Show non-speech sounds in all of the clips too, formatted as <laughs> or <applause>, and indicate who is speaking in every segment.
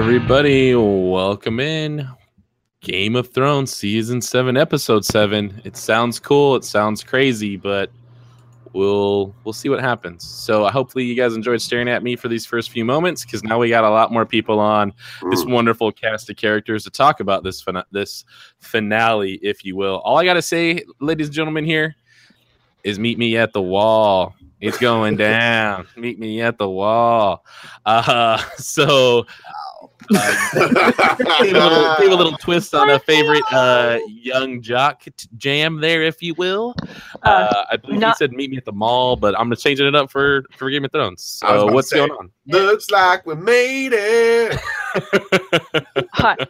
Speaker 1: everybody. Welcome in. Game of Thrones season 7 episode 7. It sounds cool, it sounds crazy, but we'll we'll see what happens. So hopefully you guys enjoyed staring at me for these first few moments cuz now we got a lot more people on this wonderful cast of characters to talk about this this finale if you will. All I got to say ladies and gentlemen here is meet me at the wall. It's going <laughs> down. meet me at the wall. Uh <laughs> so uh, <laughs> gave, a little, gave a little twist on a favorite uh, young jock t- jam there, if you will. Uh, I believe
Speaker 2: not-
Speaker 1: he said meet me at the mall, but I'm just changing it up for for Game of Thrones. So what's
Speaker 3: say.
Speaker 1: going on?
Speaker 3: Looks like we made it.
Speaker 2: Hi. <laughs>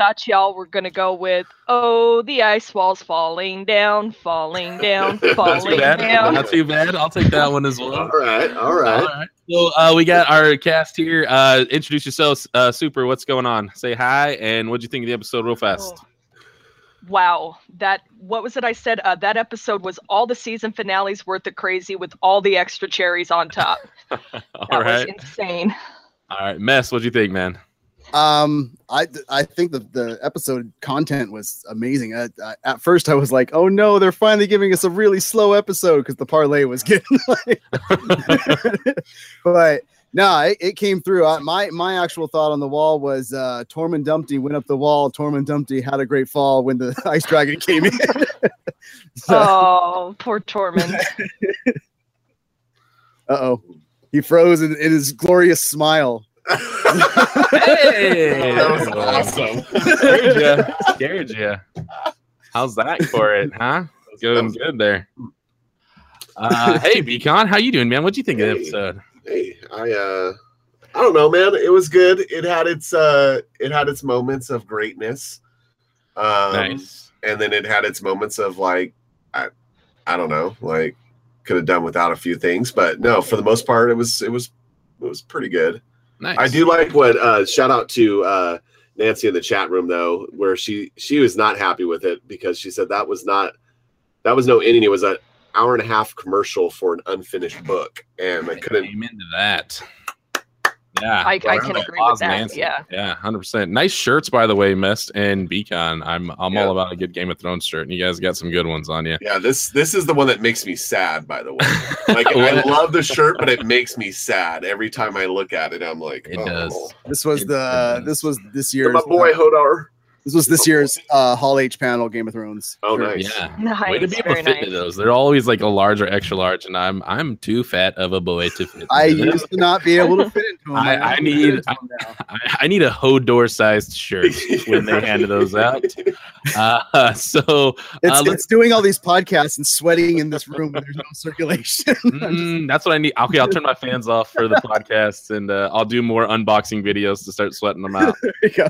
Speaker 2: Thought y'all were gonna go with oh the ice wall's falling down, falling down, <laughs>
Speaker 1: Not too
Speaker 2: falling
Speaker 1: bad.
Speaker 2: down.
Speaker 1: Not too bad. I'll take that one as well.
Speaker 3: right, all
Speaker 1: All
Speaker 3: right.
Speaker 1: right. So uh, we got our cast here. Uh, introduce yourselves, uh, Super. What's going on? Say hi, and what'd you think of the episode, real fast?
Speaker 2: Oh. Wow, that what was it I said? Uh, that episode was all the season finales worth of crazy with all the extra cherries on top. <laughs>
Speaker 1: All
Speaker 2: That
Speaker 1: right.
Speaker 2: was insane.
Speaker 1: All right, Mest. What'd you think, man?
Speaker 4: Um, I I think the the episode content was amazing. At, at first, I was like, "Oh no, they're finally giving us a really slow episode" because the parlay was <laughs> getting like. <laughs> but no, it, it came through. I, my my actual thought on the wall was uh, Tormund Dumpty went up the wall. Tormund Dumpty had a great fall when the <laughs> ice dragon came in. so,
Speaker 2: Oh, poor Tormund.
Speaker 4: uh oh, he froze in, in his glorious smile.
Speaker 1: Hey,
Speaker 3: That was awesome.
Speaker 1: scared you. Scared. How's that for it, huh? Good, good there. Uh, hey, Bcon, how you doing, man? What'd you think of the
Speaker 3: Hey.
Speaker 1: episode?
Speaker 3: Hey, I uh I don't know, man. It was good. It had its uh it had its moments of greatness. Um
Speaker 1: nice.
Speaker 3: and then it had its moments of like I I don't know, like could have done without a few things, but no, for the most part it was it was it was pretty good.
Speaker 1: Nice.
Speaker 3: I do like what uh shout out to uh Nancy in the chat room though, where she she was not happy with it because she said that was not that was no ending. It was an hour and a half commercial for an unfinished book, and I couldn't.
Speaker 1: Amen to that. Yeah.
Speaker 2: I, I can agree with that.
Speaker 1: Nancy.
Speaker 2: Yeah.
Speaker 1: Yeah, hundred percent. Nice shirts, by the way, Mest and Bcon. I'm I'm
Speaker 3: Yeah.
Speaker 1: all about a good Game of Thrones shirt, and you guys got some good ones on you.
Speaker 3: Yeah, this this is the one that makes me sad. By the way, <laughs> like I love the shirt, but it makes me sad every time I look at it. I'm like,
Speaker 1: It
Speaker 3: oh.
Speaker 1: does.
Speaker 4: This was
Speaker 1: It-
Speaker 4: the
Speaker 1: it
Speaker 4: this was this
Speaker 3: Yeah,
Speaker 4: year's
Speaker 3: my boy Hodor.
Speaker 4: This was this year's uh, Hall H panel Game of Thrones.
Speaker 3: Oh,
Speaker 4: Sure.
Speaker 3: nice.
Speaker 1: Yeah.
Speaker 2: Nice.
Speaker 1: Way to be able to fit
Speaker 2: nice.
Speaker 1: into those. They're always like a large or extra large, and I'm I'm too fat of a boy to fit.
Speaker 4: I
Speaker 1: them.
Speaker 4: used to not be able to fit into them. <laughs>
Speaker 1: I-
Speaker 4: I'm
Speaker 1: I need-
Speaker 4: fit them. <laughs>
Speaker 1: I, I need a Hodor sized shirt when they hand those out. <laughs> Uh, so
Speaker 4: It's,
Speaker 1: uh,
Speaker 4: it's doing all these podcasts and sweating in this room when there's no circulation.
Speaker 1: Mm, that's what I need. Okay, I'll turn my fans off for the podcasts, and uh, I'll do more unboxing videos to start sweating them out.
Speaker 4: there you go.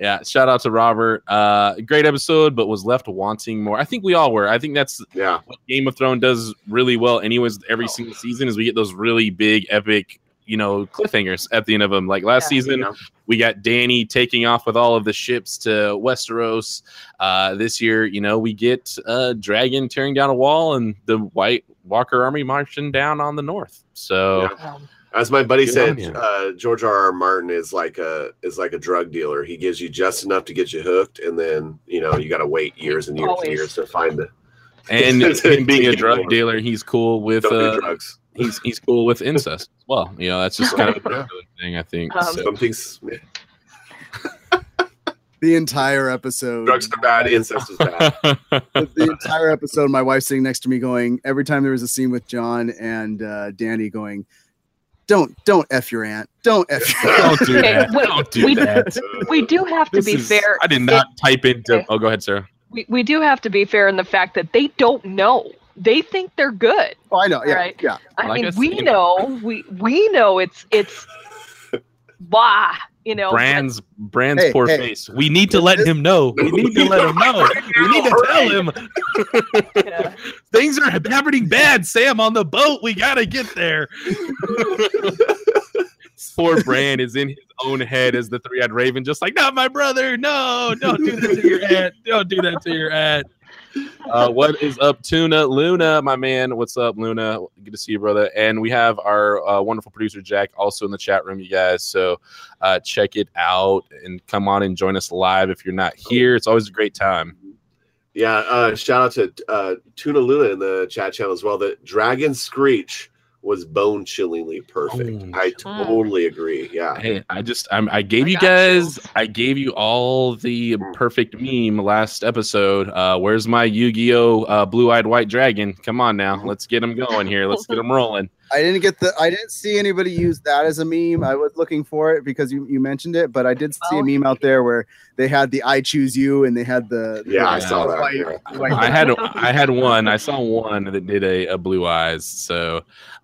Speaker 1: Yeah, shout out to Robert. Uh, great episode, but was left wanting more. I think we all were. I think that's
Speaker 3: Yeah,
Speaker 1: what Game of Thrones does really well. Anyways, every single season is we get those really big, epic, you know, cliffhangers at the end of them. Like last
Speaker 2: Yeah.
Speaker 1: season,
Speaker 3: Yeah.
Speaker 1: we got Dany taking off with all of the ships to Westeros. Uh, this year, you know, we get uh, Dragon tearing down a wall and the White Walker army marching down on the north. So.
Speaker 3: Yeah. As my buddy
Speaker 1: Good
Speaker 3: said, uh, George R. R. Martin is like a is like a drug dealer. He gives you just enough to get you hooked, and then you know you got to wait years and years
Speaker 2: Always.
Speaker 3: and years to find the. <laughs>
Speaker 1: And him being a drug
Speaker 3: more.
Speaker 1: dealer, he's cool with uh,
Speaker 3: drugs.
Speaker 1: he's he's cool with incest as well. You know, that's just kind of <laughs> a thing, I think.
Speaker 2: Um,
Speaker 1: So-
Speaker 3: Some things
Speaker 4: The entire episode.
Speaker 3: drugs are bad, incest is bad. <laughs>
Speaker 4: the, the entire episode, my wife sitting next to me going, every time there was a scene with Jon and uh, Dany going, don't, don't F your aunt. Don't F your aunt.
Speaker 1: Don't do
Speaker 2: Okay,
Speaker 1: that.
Speaker 2: wait,
Speaker 1: Don't do
Speaker 2: we-
Speaker 1: that.
Speaker 2: we do have to
Speaker 1: This
Speaker 2: be
Speaker 1: is-
Speaker 2: fair.
Speaker 1: I did not type into.
Speaker 2: Okay.
Speaker 1: Oh, go ahead, Sarah.
Speaker 2: we, we do have to be fair in the fact that they don't know. They think they're good.
Speaker 4: Oh, I know. Yeah.
Speaker 2: Right.
Speaker 4: Yeah.
Speaker 2: I
Speaker 1: Like I
Speaker 2: mean, we
Speaker 1: you
Speaker 2: know, we we know it's it's <laughs> blah, you know. but-
Speaker 1: Bran's Bran's
Speaker 4: Hey,
Speaker 1: poor
Speaker 4: hey.
Speaker 1: face. We need to let him know. We need to let him know. <laughs> We need to tell him
Speaker 2: Yeah. <laughs>
Speaker 1: things are happening bad. Sam on the boat. We gotta get there. <laughs> poor Bran is in his own head as the three-eyed raven, just like, not my brother. No, don't do that to your aunt. Don't do that to your aunt. Uh, what is up, Tuna Luna, my man? What's up, Luna? Good to see you, brother. And we have our uh, wonderful producer Jack also in the chat room, you guys. So uh, check it out and come on and join us live if you're not here. It's always a great time.
Speaker 3: Yeah, uh, shout out to uh, Tuna Luna in the chat channel as well. The Dragon Screech was bone chillingly perfect.
Speaker 1: Bone
Speaker 3: I
Speaker 2: chilling.
Speaker 3: totally agree. Yeah.
Speaker 1: Hey, I just I'm, I gave
Speaker 2: I
Speaker 1: you guys
Speaker 2: chills.
Speaker 1: I gave you all the perfect meme last episode. Uh, where's my Yu-Gi-Oh uh, blue-eyed white dragon? Come on now, let's get him going here. Let's get him rolling.
Speaker 4: I didn't get the. I didn't see anybody use that as a meme. I was looking for it because you, you mentioned it, but I did see a meme out there where they had the "I choose you" and they had the.
Speaker 3: Yeah, I saw that.
Speaker 4: White-
Speaker 3: yeah.
Speaker 4: white-
Speaker 1: I had I had one. I saw one that did a, a blue eyes. So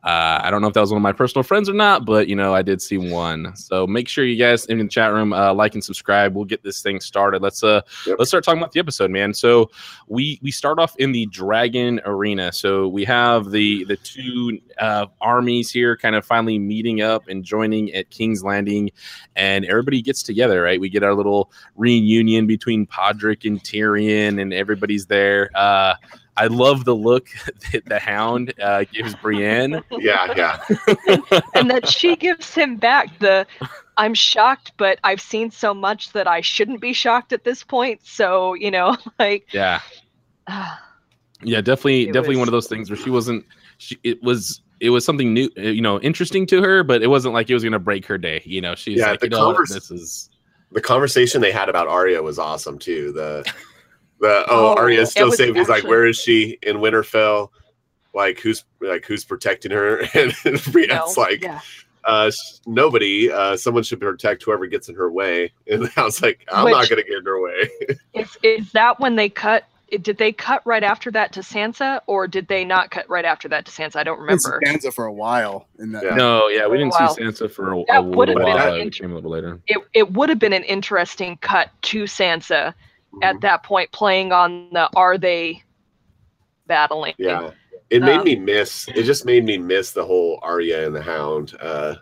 Speaker 1: uh, I don't know if that was one of my personal friends or not, but you know I did see one. So make sure you guys in the chat room uh, like and subscribe. We'll get this thing started. Let's uh
Speaker 3: Yep.
Speaker 1: let's start talking about the episode, man. So we we start off in the Dragon Arena. So we have the the two uh, armies here, kind of finally meeting up and joining at King's Landing, and everybody gets together. Right, we get our little reunion between Podrick and Tyrion, and everybody's there. Uh, I love the look <laughs> that the Hound uh, gives Brienne.
Speaker 3: Yeah, yeah. <laughs>
Speaker 2: and that she gives him back the I'm shocked, but I've seen so much that I shouldn't be shocked at this point. So, you know, <laughs> like
Speaker 1: Yeah, yeah, definitely, definitely
Speaker 2: was-
Speaker 1: one of those things where she wasn't. She it was it was something new, uh, you know, interesting to her, but it wasn't like it was gonna break her day. You know, she's
Speaker 3: Yeah,
Speaker 1: like,
Speaker 3: the
Speaker 1: you know, what,
Speaker 3: convers-
Speaker 1: this is
Speaker 3: The conversation they had about Arya was awesome too. The the <laughs> oh,
Speaker 2: Oh,
Speaker 3: Arya's still
Speaker 2: was
Speaker 3: safe. He's like, where is she in Winterfell? Like who's like who's protecting her? <laughs> And Brienne's
Speaker 2: no,
Speaker 3: like,
Speaker 2: yeah.
Speaker 3: uh, nobody. Uh, someone should protect whoever gets in her way. <laughs> And I was like, I'm not gonna get in her way.
Speaker 2: Is, is that when they cut? Did they cut right after that to Sansa, or did they not cut right after that to Sansa? I don't
Speaker 4: Been
Speaker 2: remember.
Speaker 4: Sansa for a while in that.
Speaker 3: Yeah.
Speaker 1: no, yeah, we didn't see Sansa for a, a
Speaker 2: That would
Speaker 1: little
Speaker 3: have been
Speaker 1: while.
Speaker 2: an
Speaker 1: It came a little later.
Speaker 2: It it would have been an interesting cut to Sansa
Speaker 3: Mm-hmm.
Speaker 2: at that point, playing on the are they battling?
Speaker 3: Yeah. It made
Speaker 2: Um,
Speaker 3: me miss. It just made me miss the whole Arya and the Hound. Uh,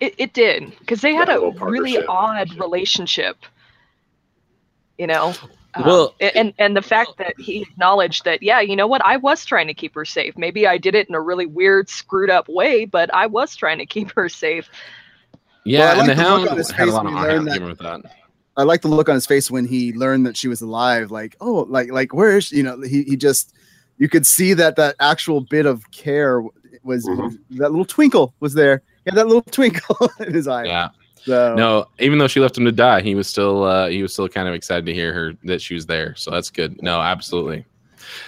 Speaker 2: It, it did because they had a really odd relationship. You know. Um,
Speaker 1: Well-
Speaker 2: and and the fact that he acknowledged that, yeah, you know what, I was trying to keep her safe. Maybe I did it in a really weird, screwed up way, but I was trying to keep her safe.
Speaker 1: Yeah,
Speaker 4: I
Speaker 1: and
Speaker 4: like
Speaker 1: the
Speaker 4: the look
Speaker 1: Hound
Speaker 4: on his
Speaker 1: had a
Speaker 4: face
Speaker 1: lot
Speaker 4: when
Speaker 1: of
Speaker 4: he learned
Speaker 1: argument with that.
Speaker 4: I like the look on his face when he learned that she was alive. Like, oh, like, like, where is she? You know, he, he just, you could see that that actual bit of care was,
Speaker 3: Mhm.
Speaker 4: was- that little twinkle was there. Yeah, that little <laughs> twinkle in his eye.
Speaker 1: Yeah.
Speaker 4: So,
Speaker 1: No, even though she left him to die, he was still uh, he was still kind of excited to hear her that she was there. So that's good. No, absolutely.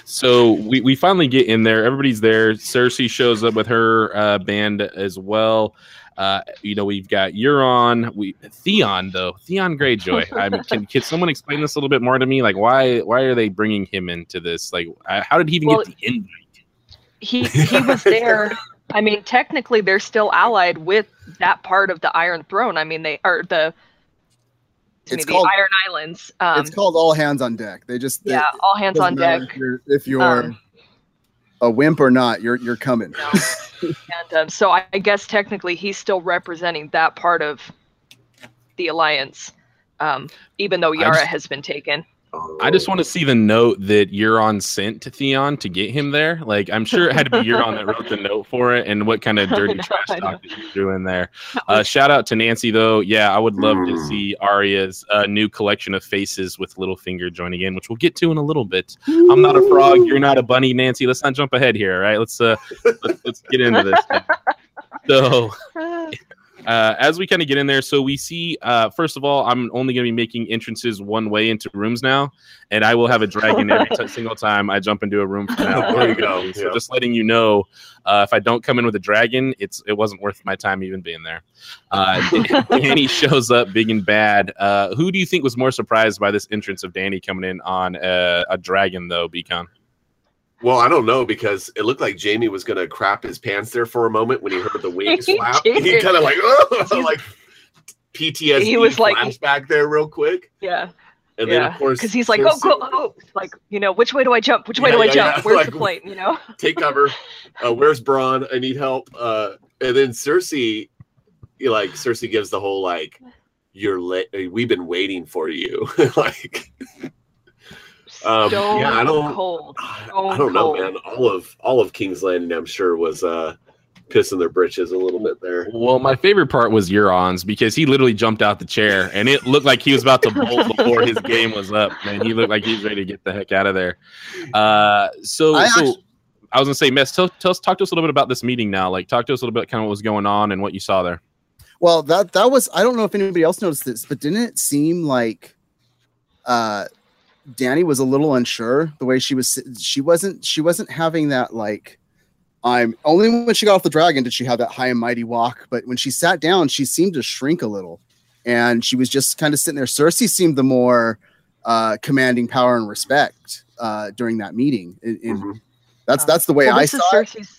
Speaker 1: So we, we finally get in there. Everybody's there. Cersei shows up with her uh, band as well. Uh, you know, we've got Euron. We Theon though. Theon Greyjoy. I mean, can, can someone explain this a little bit more to me? Like, why why are they bringing him into this? Like, uh, how did he even
Speaker 2: Well,
Speaker 1: get the invite?
Speaker 2: He he was there. <laughs> I mean, technically, they're still allied with that part of the Iron Throne. I mean, they are the.
Speaker 4: It's
Speaker 2: me,
Speaker 4: called-
Speaker 2: the Iron Islands. Um,
Speaker 4: it's called all hands on deck. They just, they-
Speaker 2: yeah, all hands on deck.
Speaker 4: If you're, if you're
Speaker 2: Um,
Speaker 4: a wimp or not, you're, you're coming.
Speaker 2: No. and um, so I, I guess technically he's still representing that part of the alliance, um, even though Yara
Speaker 1: just-
Speaker 2: has been taken.
Speaker 1: I just want to see the note that Euron sent to Theon to get him there. Like, I'm sure it had to be <laughs> Euron that wrote the note for it, and what kind of <laughs> dirty
Speaker 2: know,
Speaker 1: trash talk that he threw in there. <laughs> Uh, shout out to Nancy, though. Yeah, I would love to
Speaker 3: Mm.
Speaker 1: see Arya's uh, new collection of faces with Littlefinger joining in, which we'll get to in a little bit. I'm not a frog. You're not a bunny, Nancy. Let's not jump ahead here, all right? Let's uh, let's, let's get into this. So, uh, as we kind of get in there, so we see, uh, first of all, I'm only going to be making entrances one way into rooms now, and I will have a dragon every <laughs> t- single time I jump into a room from now.
Speaker 3: There you go. <laughs>
Speaker 1: So
Speaker 3: Yeah.
Speaker 1: just letting you know, uh, if I don't come in with a dragon, it's it wasn't worth my time even being there. Uh, <laughs> Dany shows up big and bad. Uh, who do you think was more surprised by this entrance of Dany coming in on a, a dragon, though, Bcon?
Speaker 3: Well, I don't know because it looked like Jaime was gonna crap his pants there for a moment when he heard the <laughs> wings
Speaker 2: He
Speaker 3: flap.
Speaker 2: did.
Speaker 3: He kind of like, oh, like PTSD
Speaker 2: He was like-
Speaker 3: back there real quick,
Speaker 2: yeah,
Speaker 3: and then of course
Speaker 2: Because he's like, oh, go, oh, like you know, which way do I jump? Which way
Speaker 3: Yeah,
Speaker 2: do I
Speaker 3: yeah,
Speaker 2: jump? Where's
Speaker 3: Like- <laughs>
Speaker 2: the plate? You know. <laughs>
Speaker 3: take cover. Uh, where's Bronn? I need help. Uh, and then Cersei, you like Cersei gives the whole like, "You're late. We've been waiting for you." like, Um,
Speaker 2: Stone
Speaker 3: yeah, I don't.
Speaker 2: cold.
Speaker 3: I don't know,
Speaker 2: cold.
Speaker 3: man. All of all of King's Landing, I'm sure, was uh, pissing their britches a little bit there.
Speaker 1: Well, my favorite part was Euron's because he literally jumped out the chair and it looked like he was about to bolt before his game was up. Man, he looked like he was ready to get the heck out of there. Uh, so,
Speaker 4: I
Speaker 1: so
Speaker 4: actu-
Speaker 1: I was gonna say, Mest, tell, tell us, talk to us a little bit about this meeting now. Like, talk to us a little bit, kind of what was going on and what you saw there.
Speaker 4: Well, that that was I don't know if anybody else noticed this, but didn't it seem like uh Dany was a little unsure the way she was she wasn't she wasn't having that like I'm only when she got off the dragon did she have that high and mighty walk, but when she sat down, she seemed to shrink a little. And she was just kind of sitting there. Cersei seemed the more uh commanding power and respect uh during that meeting. In, in-
Speaker 3: Mhm.
Speaker 4: That's
Speaker 2: Uh,
Speaker 4: that's the way
Speaker 2: Well,
Speaker 4: I
Speaker 2: this
Speaker 4: saw
Speaker 2: is
Speaker 4: it.
Speaker 2: Cersei's.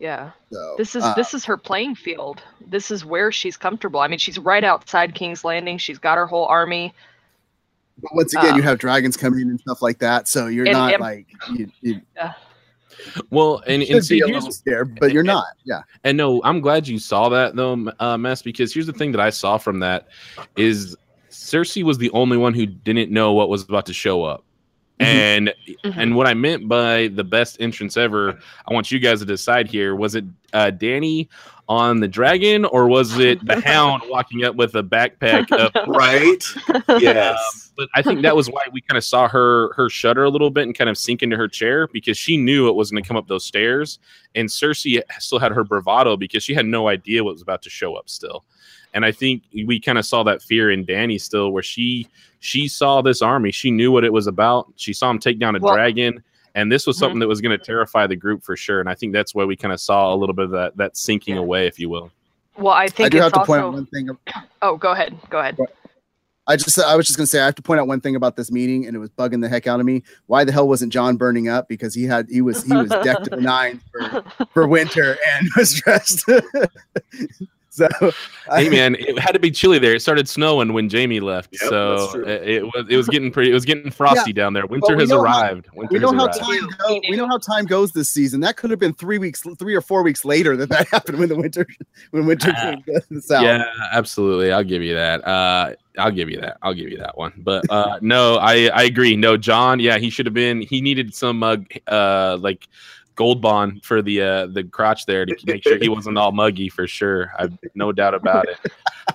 Speaker 2: Yeah,
Speaker 4: so,
Speaker 2: this is
Speaker 4: uh,
Speaker 2: this is her playing field. This is where she's comfortable. I mean, she's right outside King's Landing. She's got her whole army.
Speaker 4: But once again, you
Speaker 2: Uh,
Speaker 4: have dragons coming in and stuff like that, so you're
Speaker 2: and-
Speaker 4: not
Speaker 2: and-
Speaker 4: like you, you
Speaker 1: Well, and,
Speaker 4: should
Speaker 1: and see,
Speaker 4: be a
Speaker 1: here's,
Speaker 4: little scared, but you're not. Yeah,
Speaker 1: And no, I'm glad you saw that though, uh, Mest. Because here's the thing that I saw from that is Cersei was the only one who didn't know what was about to show up.
Speaker 4: Mhm.
Speaker 1: And
Speaker 2: Mhm.
Speaker 1: and what I meant by the best entrance ever, I want you guys to decide here: was it uh, Dany on the dragon, or was it the Hound <laughs> walking up with a backpack of <laughs>
Speaker 3: Right? Um, yes.
Speaker 1: but I think that was why we kind of saw her her shudder a little bit and kind of sink into her chair because she knew it was going to come up those stairs, and Cersei still had her bravado because she had no idea what was about to show up still, and I think we kind of saw that fear in Dany still, where she she saw this army, she knew what it was about, she saw him take down a
Speaker 2: Well-
Speaker 1: dragon. And this was something mm-hmm. that was going to terrify the group for sure, and I think that's why we kind of saw a little bit of that that sinking
Speaker 2: Yeah.
Speaker 1: away, if you will.
Speaker 2: Well, I
Speaker 4: I
Speaker 2: think
Speaker 4: do
Speaker 2: it's
Speaker 4: have to
Speaker 2: also.
Speaker 4: point out one thing. <clears throat>
Speaker 2: Oh, go ahead. Go ahead.
Speaker 4: I just I was just gonna say I have to point out one thing about this meeting, and it was bugging the heck out of me. Why the hell wasn't Jon burning up? Because he had he was he was decked <laughs> to the nines for, for winter and <laughs> was dressed. <laughs> <laughs> so
Speaker 1: hey man, it had to be chilly there. It started snowing when Jaime left,
Speaker 3: Yep,
Speaker 1: so it, it was it was getting pretty. It was getting <laughs> frosty down there. Winter has
Speaker 4: how-
Speaker 1: arrived. Winter
Speaker 4: we know how
Speaker 1: arrived.
Speaker 4: time go, we know how time goes this season. That could have been three weeks, three or four weeks later that that <laughs> happened when the winter when winter
Speaker 1: Ah,
Speaker 4: came south.
Speaker 1: Yeah, absolutely. I'll give you that. Uh, I'll give you that. I'll give you that one. But uh, no, I I agree. No, Jon. Yeah, he should have been. He needed some uh, uh like gold bond for the uh the crotch there to <laughs> make sure he wasn't all muggy for sure. I've no doubt about it.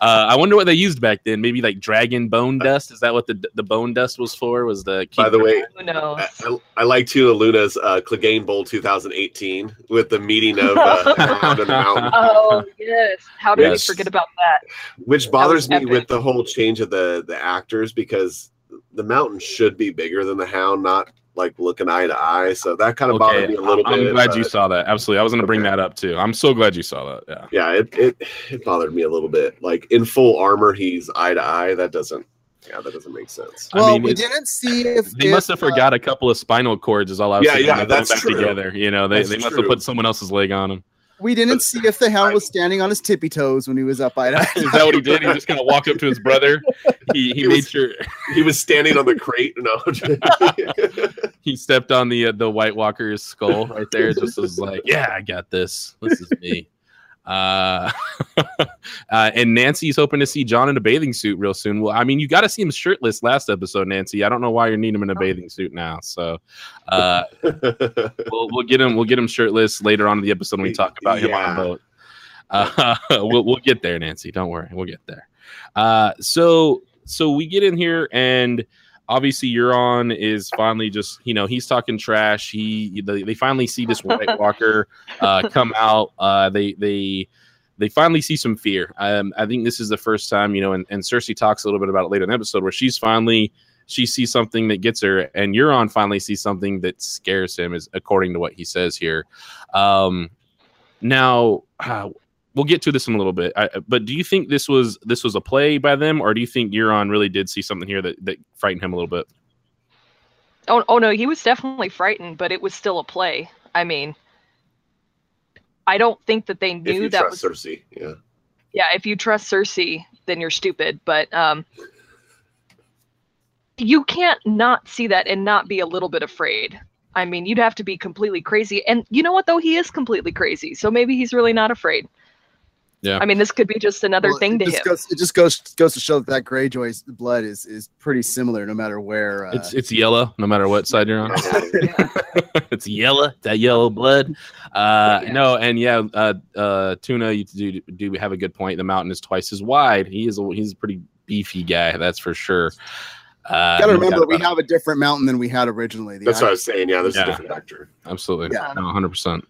Speaker 1: Uh, I wonder what they used back then. Maybe like dragon bone dust. Is that what the the bone dust was for? Was the
Speaker 3: By the way,
Speaker 2: Who knows?
Speaker 3: I, I, I like Tuna Luna's uh, Clegane Bowl 2018 with the meeting of uh, <laughs> the Mountain, <laughs>
Speaker 2: Oh yes. How did
Speaker 1: Yes.
Speaker 2: we forget about that?
Speaker 3: which bothers me
Speaker 2: epic.
Speaker 3: with the whole change of the the actors because the Mountain should be bigger than the Hound, not like looking eye to eye. So that kind of bothered me a little bit.
Speaker 1: I'm glad you saw that. Absolutely. I was going to bring
Speaker 3: Okay.
Speaker 1: that up too. I'm so glad you saw that. Yeah.
Speaker 3: yeah, it, it it bothered me a little bit. Like in full armor, he's eye to eye. That doesn't, yeah, that doesn't make sense.
Speaker 1: I
Speaker 4: Well,
Speaker 1: mean,
Speaker 4: we didn't see if <laughs>
Speaker 1: They
Speaker 4: if,
Speaker 1: must have
Speaker 4: uh,
Speaker 1: forgot a couple of spinal cords. Is all I was
Speaker 3: Yeah,
Speaker 1: saying.
Speaker 3: yeah,
Speaker 1: They
Speaker 3: that's
Speaker 1: back
Speaker 3: true.
Speaker 1: together. You know, they,
Speaker 3: That's
Speaker 1: they must
Speaker 3: true.
Speaker 1: have put someone else's leg on him.
Speaker 4: We didn't see if the hound was standing on his tippy toes when he was up eye to eye.
Speaker 1: Is that what he did? He <laughs> just kind of walked up to his brother. He he
Speaker 3: It
Speaker 1: made
Speaker 3: was-
Speaker 1: sure
Speaker 3: He was standing on the crate. No, <laughs>
Speaker 1: he stepped on the uh, the White Walker's skull right there. Just was like, yeah, I got this. This is me. Uh, <laughs> uh, and Nancy's hoping to see Jon in a bathing suit real soon. Well, I mean, you got to see him shirtless last episode, Nancy. I don't know why you're needing him in a bathing suit now. So, uh, <laughs> we'll we'll get him we'll get him shirtless later on in the episode when we talk about him on
Speaker 3: Yeah.
Speaker 1: a boat. Uh, <laughs> we'll we'll get there, Nancy. Don't worry, we'll get there. Uh, so so we get in here and obviously Euron is finally just you know he's talking trash. He they, they finally see this <laughs> White Walker uh, come out. Uh, they they they finally see some fear. Um, I think this is the first time you know, and, and Cersei talks a little bit about it later in the episode where she's finally she sees something that gets her, and Euron finally sees something that scares him, is according to what he says here. Um, now, uh, we'll get to this in a little bit. I, but do you think this was this was a play by them, or do you think Euron really did see something here that that frightened him a little bit?
Speaker 2: Oh, oh no, he was definitely frightened, but it was still a play. I mean, I don't think that they
Speaker 3: if
Speaker 2: knew
Speaker 3: you
Speaker 2: that was
Speaker 3: Cersei, yeah.
Speaker 2: yeah, if you trust Cersei, then you're stupid. But um, you can't not see that and not be a little bit afraid. I mean, you'd have to be completely crazy. And you know what, though? He is completely crazy. So maybe he's really not afraid. I mean, this could be just another
Speaker 4: Well,
Speaker 2: thing
Speaker 4: it
Speaker 2: to
Speaker 4: just
Speaker 2: him.
Speaker 4: Goes, it just goes goes to show that that Greyjoy's blood is is pretty similar no matter where. Uh,
Speaker 1: It's it's yellow no matter what side you're on.
Speaker 2: Yeah. <laughs> <laughs>
Speaker 1: it's yellow, that yellow blood. Uh,
Speaker 2: Yeah.
Speaker 1: No, and yeah, uh, uh, tuna, you do do we have a good point. The mountain is twice as wide. He is a, he's a pretty beefy guy, that's for sure. Uh,
Speaker 4: gotta remember
Speaker 1: doubt
Speaker 4: we have a different mountain than we had originally. The
Speaker 3: That's what I was saying. Yeah, there's
Speaker 1: Yeah.
Speaker 3: a different actor.
Speaker 1: absolutely,
Speaker 4: Yeah.
Speaker 1: no, hundred percent.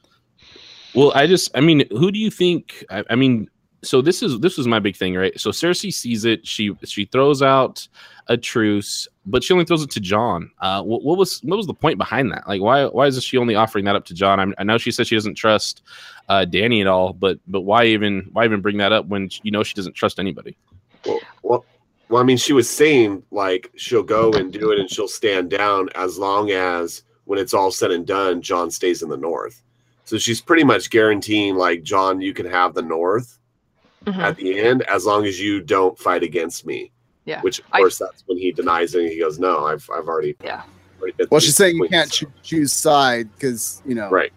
Speaker 1: Well, I just, I mean, who do you think? I, I mean, so this is this was my big thing, right? So Cersei sees it. She she throws out a truce, but she only throws it to Jon. Uh, what, what was what was the point behind that? Like, why why is she only offering that up to Jon? I, I know she says she doesn't trust uh, Dany at all, but but why even why even bring that up when you know she doesn't trust anybody?
Speaker 3: Well, well, well, I mean, she was saying like she'll go and do it, and she'll stand down as long as when it's all said and done, Jon stays in the north. So she's pretty much guaranteeing like Jon, you can have the north
Speaker 2: Mhm.
Speaker 3: at the end as long as you don't fight against me.
Speaker 2: Yeah.
Speaker 3: Which of
Speaker 2: I-
Speaker 3: course that's when he denies it. And he goes, "No, I've I've already."
Speaker 2: Yeah.
Speaker 3: already
Speaker 4: Well,
Speaker 3: through
Speaker 4: she's saying you can't choo- choose side because you know,
Speaker 3: Right.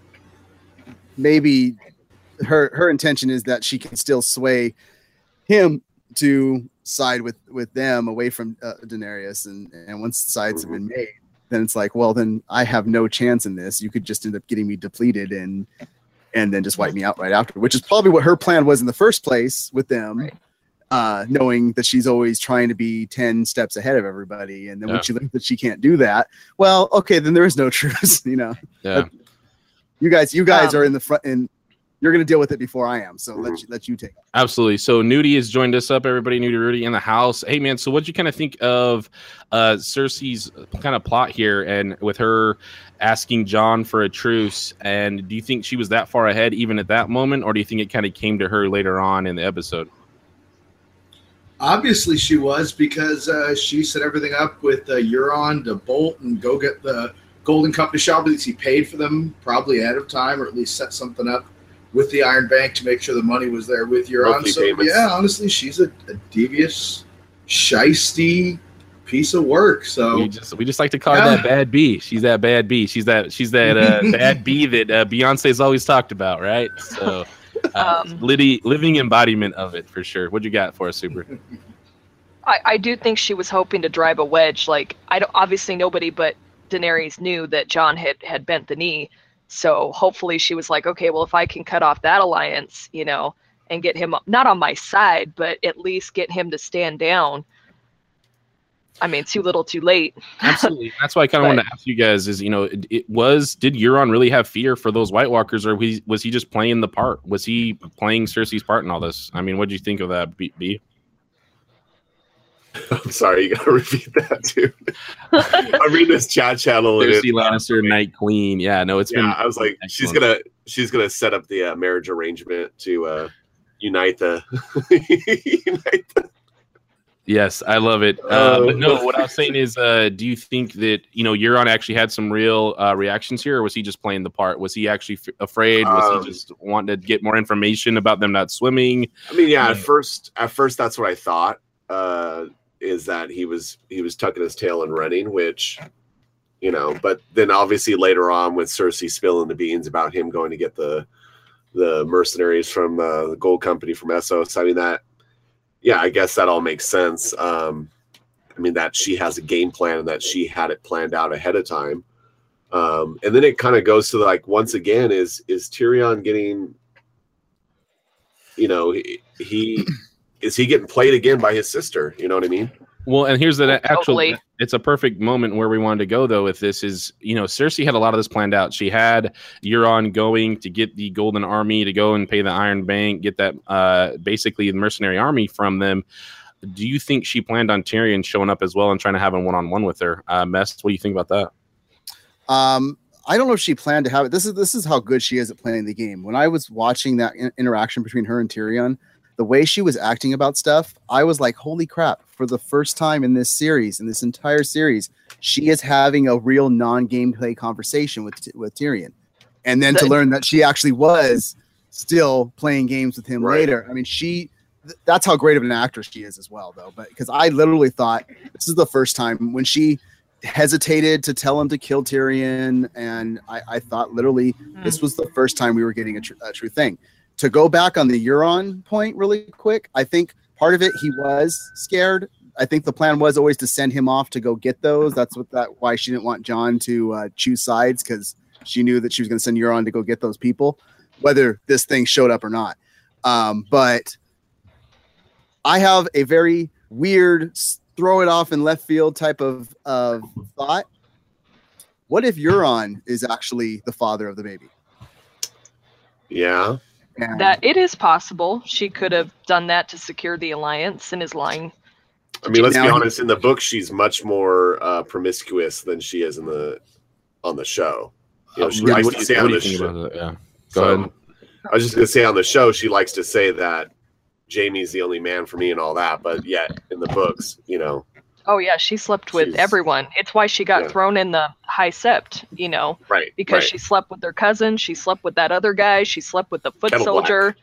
Speaker 4: Maybe her her intention is that she can still sway him to side with with them away from uh, Daenerys, and and once sides have been made, then it's like, well, then I have no chance in this. You could just end up getting me depleted and and then just wipe me out right after, which is probably what her plan was in the first place with them.
Speaker 2: Right.
Speaker 4: Uh, knowing that she's always trying to be 10 steps ahead of everybody. And then
Speaker 1: Yeah.
Speaker 4: when she learns that she can't do that, well, okay, then there is no truce, <laughs> you know.
Speaker 1: Yeah,
Speaker 4: You guys, you guys
Speaker 2: Um,
Speaker 4: are in the front, and you're gonna deal with it before I am. So let you let you take. it.
Speaker 1: absolutely. So Nudie has joined us up. Everybody, Nudie Rudy in the house. Hey man, so what'd you kind of think of uh, Cersei's kind of plot here, and with her asking Jon for a truce? And do you think she was that far ahead even at that moment, or do you think it kind of came to her later on in the episode?
Speaker 5: Obviously, she was because uh, she set everything up with uh, Euron to bolt and go get the Golden Company shop. At least he paid for them probably ahead of time, or at least set something up with the Iron Bank to make sure the money was there with your
Speaker 3: Monthly
Speaker 5: So
Speaker 3: payments.
Speaker 5: yeah, honestly, she's a, a devious, shisty piece of work. So
Speaker 1: We just we just like to call her that bad bee. She's that bad bee. She's that she's that uh, <laughs> bad bee that uh, Beyonce's always talked about, right? So, uh,
Speaker 2: Um,
Speaker 1: Liddy, living embodiment of it for sure. What you got for us, Super? <laughs>
Speaker 2: I, I do think she was hoping to drive a wedge. Like I don't obviously nobody but Daenerys knew that Jon had had bent the knee. So hopefully she was like, okay, well if I can cut off that alliance, you know, and get him not on my side, but at least get him to stand down. I mean, too little, too late. <laughs>
Speaker 1: Absolutely. That's why I kind of wanted to ask you guys: is you know, it, it was did Euron really have fear for those White Walkers, or was he, was he just playing the part? Was he playing Cersei's part in all this? I mean, what do you think of that, B? B? <laughs>
Speaker 3: I'm sorry, you gotta <laughs> repeat that too. I read this chat channel
Speaker 1: Cersei
Speaker 3: it,
Speaker 1: Lannister, Night Queen. Yeah, no, it's
Speaker 3: yeah,
Speaker 1: been.
Speaker 3: I was like, she's gonna she's gonna set up the uh, marriage arrangement to uh, unite the <laughs> unite the
Speaker 1: Yes, I love it. Uh,
Speaker 3: Oh.
Speaker 1: but no, what I was saying is, uh, do you think that you know Euron actually had some real uh, reactions here, or was he just playing the part? Was he actually f- afraid? Was
Speaker 3: Um,
Speaker 1: he just wanting to get more information about them not swimming?
Speaker 3: I mean, yeah, at first, at first, that's what I thought. Is that he was he was tucking his tail and running, which, you know, but then obviously later on with Cersei spilling the beans about him going to get the the mercenaries from uh, the gold company from Essos. I mean that, yeah, I guess that all makes sense. Um, I mean that she has a game plan and that she had it planned out ahead of time. Um, and then it kind of goes to like once again is is Tyrion getting you know he, he is he getting played again by his sister you know what i mean
Speaker 1: Well, and here's the actual.
Speaker 2: Totally.
Speaker 1: It's a perfect moment where we wanted to go though. With this is, you know, Cersei had a lot of this planned out. She had Euron going to get the Golden Army to go and pay the Iron Bank, get that uh, basically the mercenary army from them. Do you think she planned on Tyrion showing up as well and trying to have a one on one with her? Uh, Mest, what do you think about that?
Speaker 4: Um, I don't know if she planned to have it. This is this is how good she is at playing the game. When I was watching that in- interaction between her and Tyrion, the way she was acting about stuff, I was like, "Holy crap!" For the first time in this series, in this entire series, she is having a real non-gameplay conversation with with Tyrion, and then to learn that she actually was still playing games with him
Speaker 3: Right.
Speaker 4: later. I mean, she. th- That's how great of an actress she is as well, though. But because I literally thought this is the first time when she hesitated to tell him to kill Tyrion, and I, I thought literally hmm. this was the first time we were getting a, tr- a true thing. To go back on the Euron point really quick, I think part of it he was scared. I think the plan was always to send him off to go get those. That's what that why she didn't want Jon to uh, choose sides because she knew that she was going to send Euron to go get those people, whether this thing showed up or not. Um, but I have a very weird throw it off in left field type of of thought. What if Euron is actually the father of the baby?
Speaker 3: Yeah.
Speaker 4: And
Speaker 2: That it is possible she could have done that to secure the alliance and is lying.
Speaker 3: I mean, let's be honest. In the book, she's much more uh, promiscuous than she is in the on the show. You know, she
Speaker 1: Rudy,
Speaker 3: likes to say on
Speaker 1: what do you
Speaker 3: the show.
Speaker 1: Yeah. Go
Speaker 3: So,
Speaker 1: ahead.
Speaker 3: I was just gonna say on the show, she likes to say that Jaime's the only man for me and all that, but yet in the books, you know,
Speaker 2: Oh yeah, she slept with
Speaker 3: She's-
Speaker 2: everyone. It's why she got
Speaker 3: Yeah.
Speaker 2: thrown in the high sept, you know,
Speaker 3: right?
Speaker 2: because
Speaker 3: right.
Speaker 2: she slept with their cousin, she slept with that other guy, she slept with the foot
Speaker 3: Kettle black.
Speaker 2: soldier.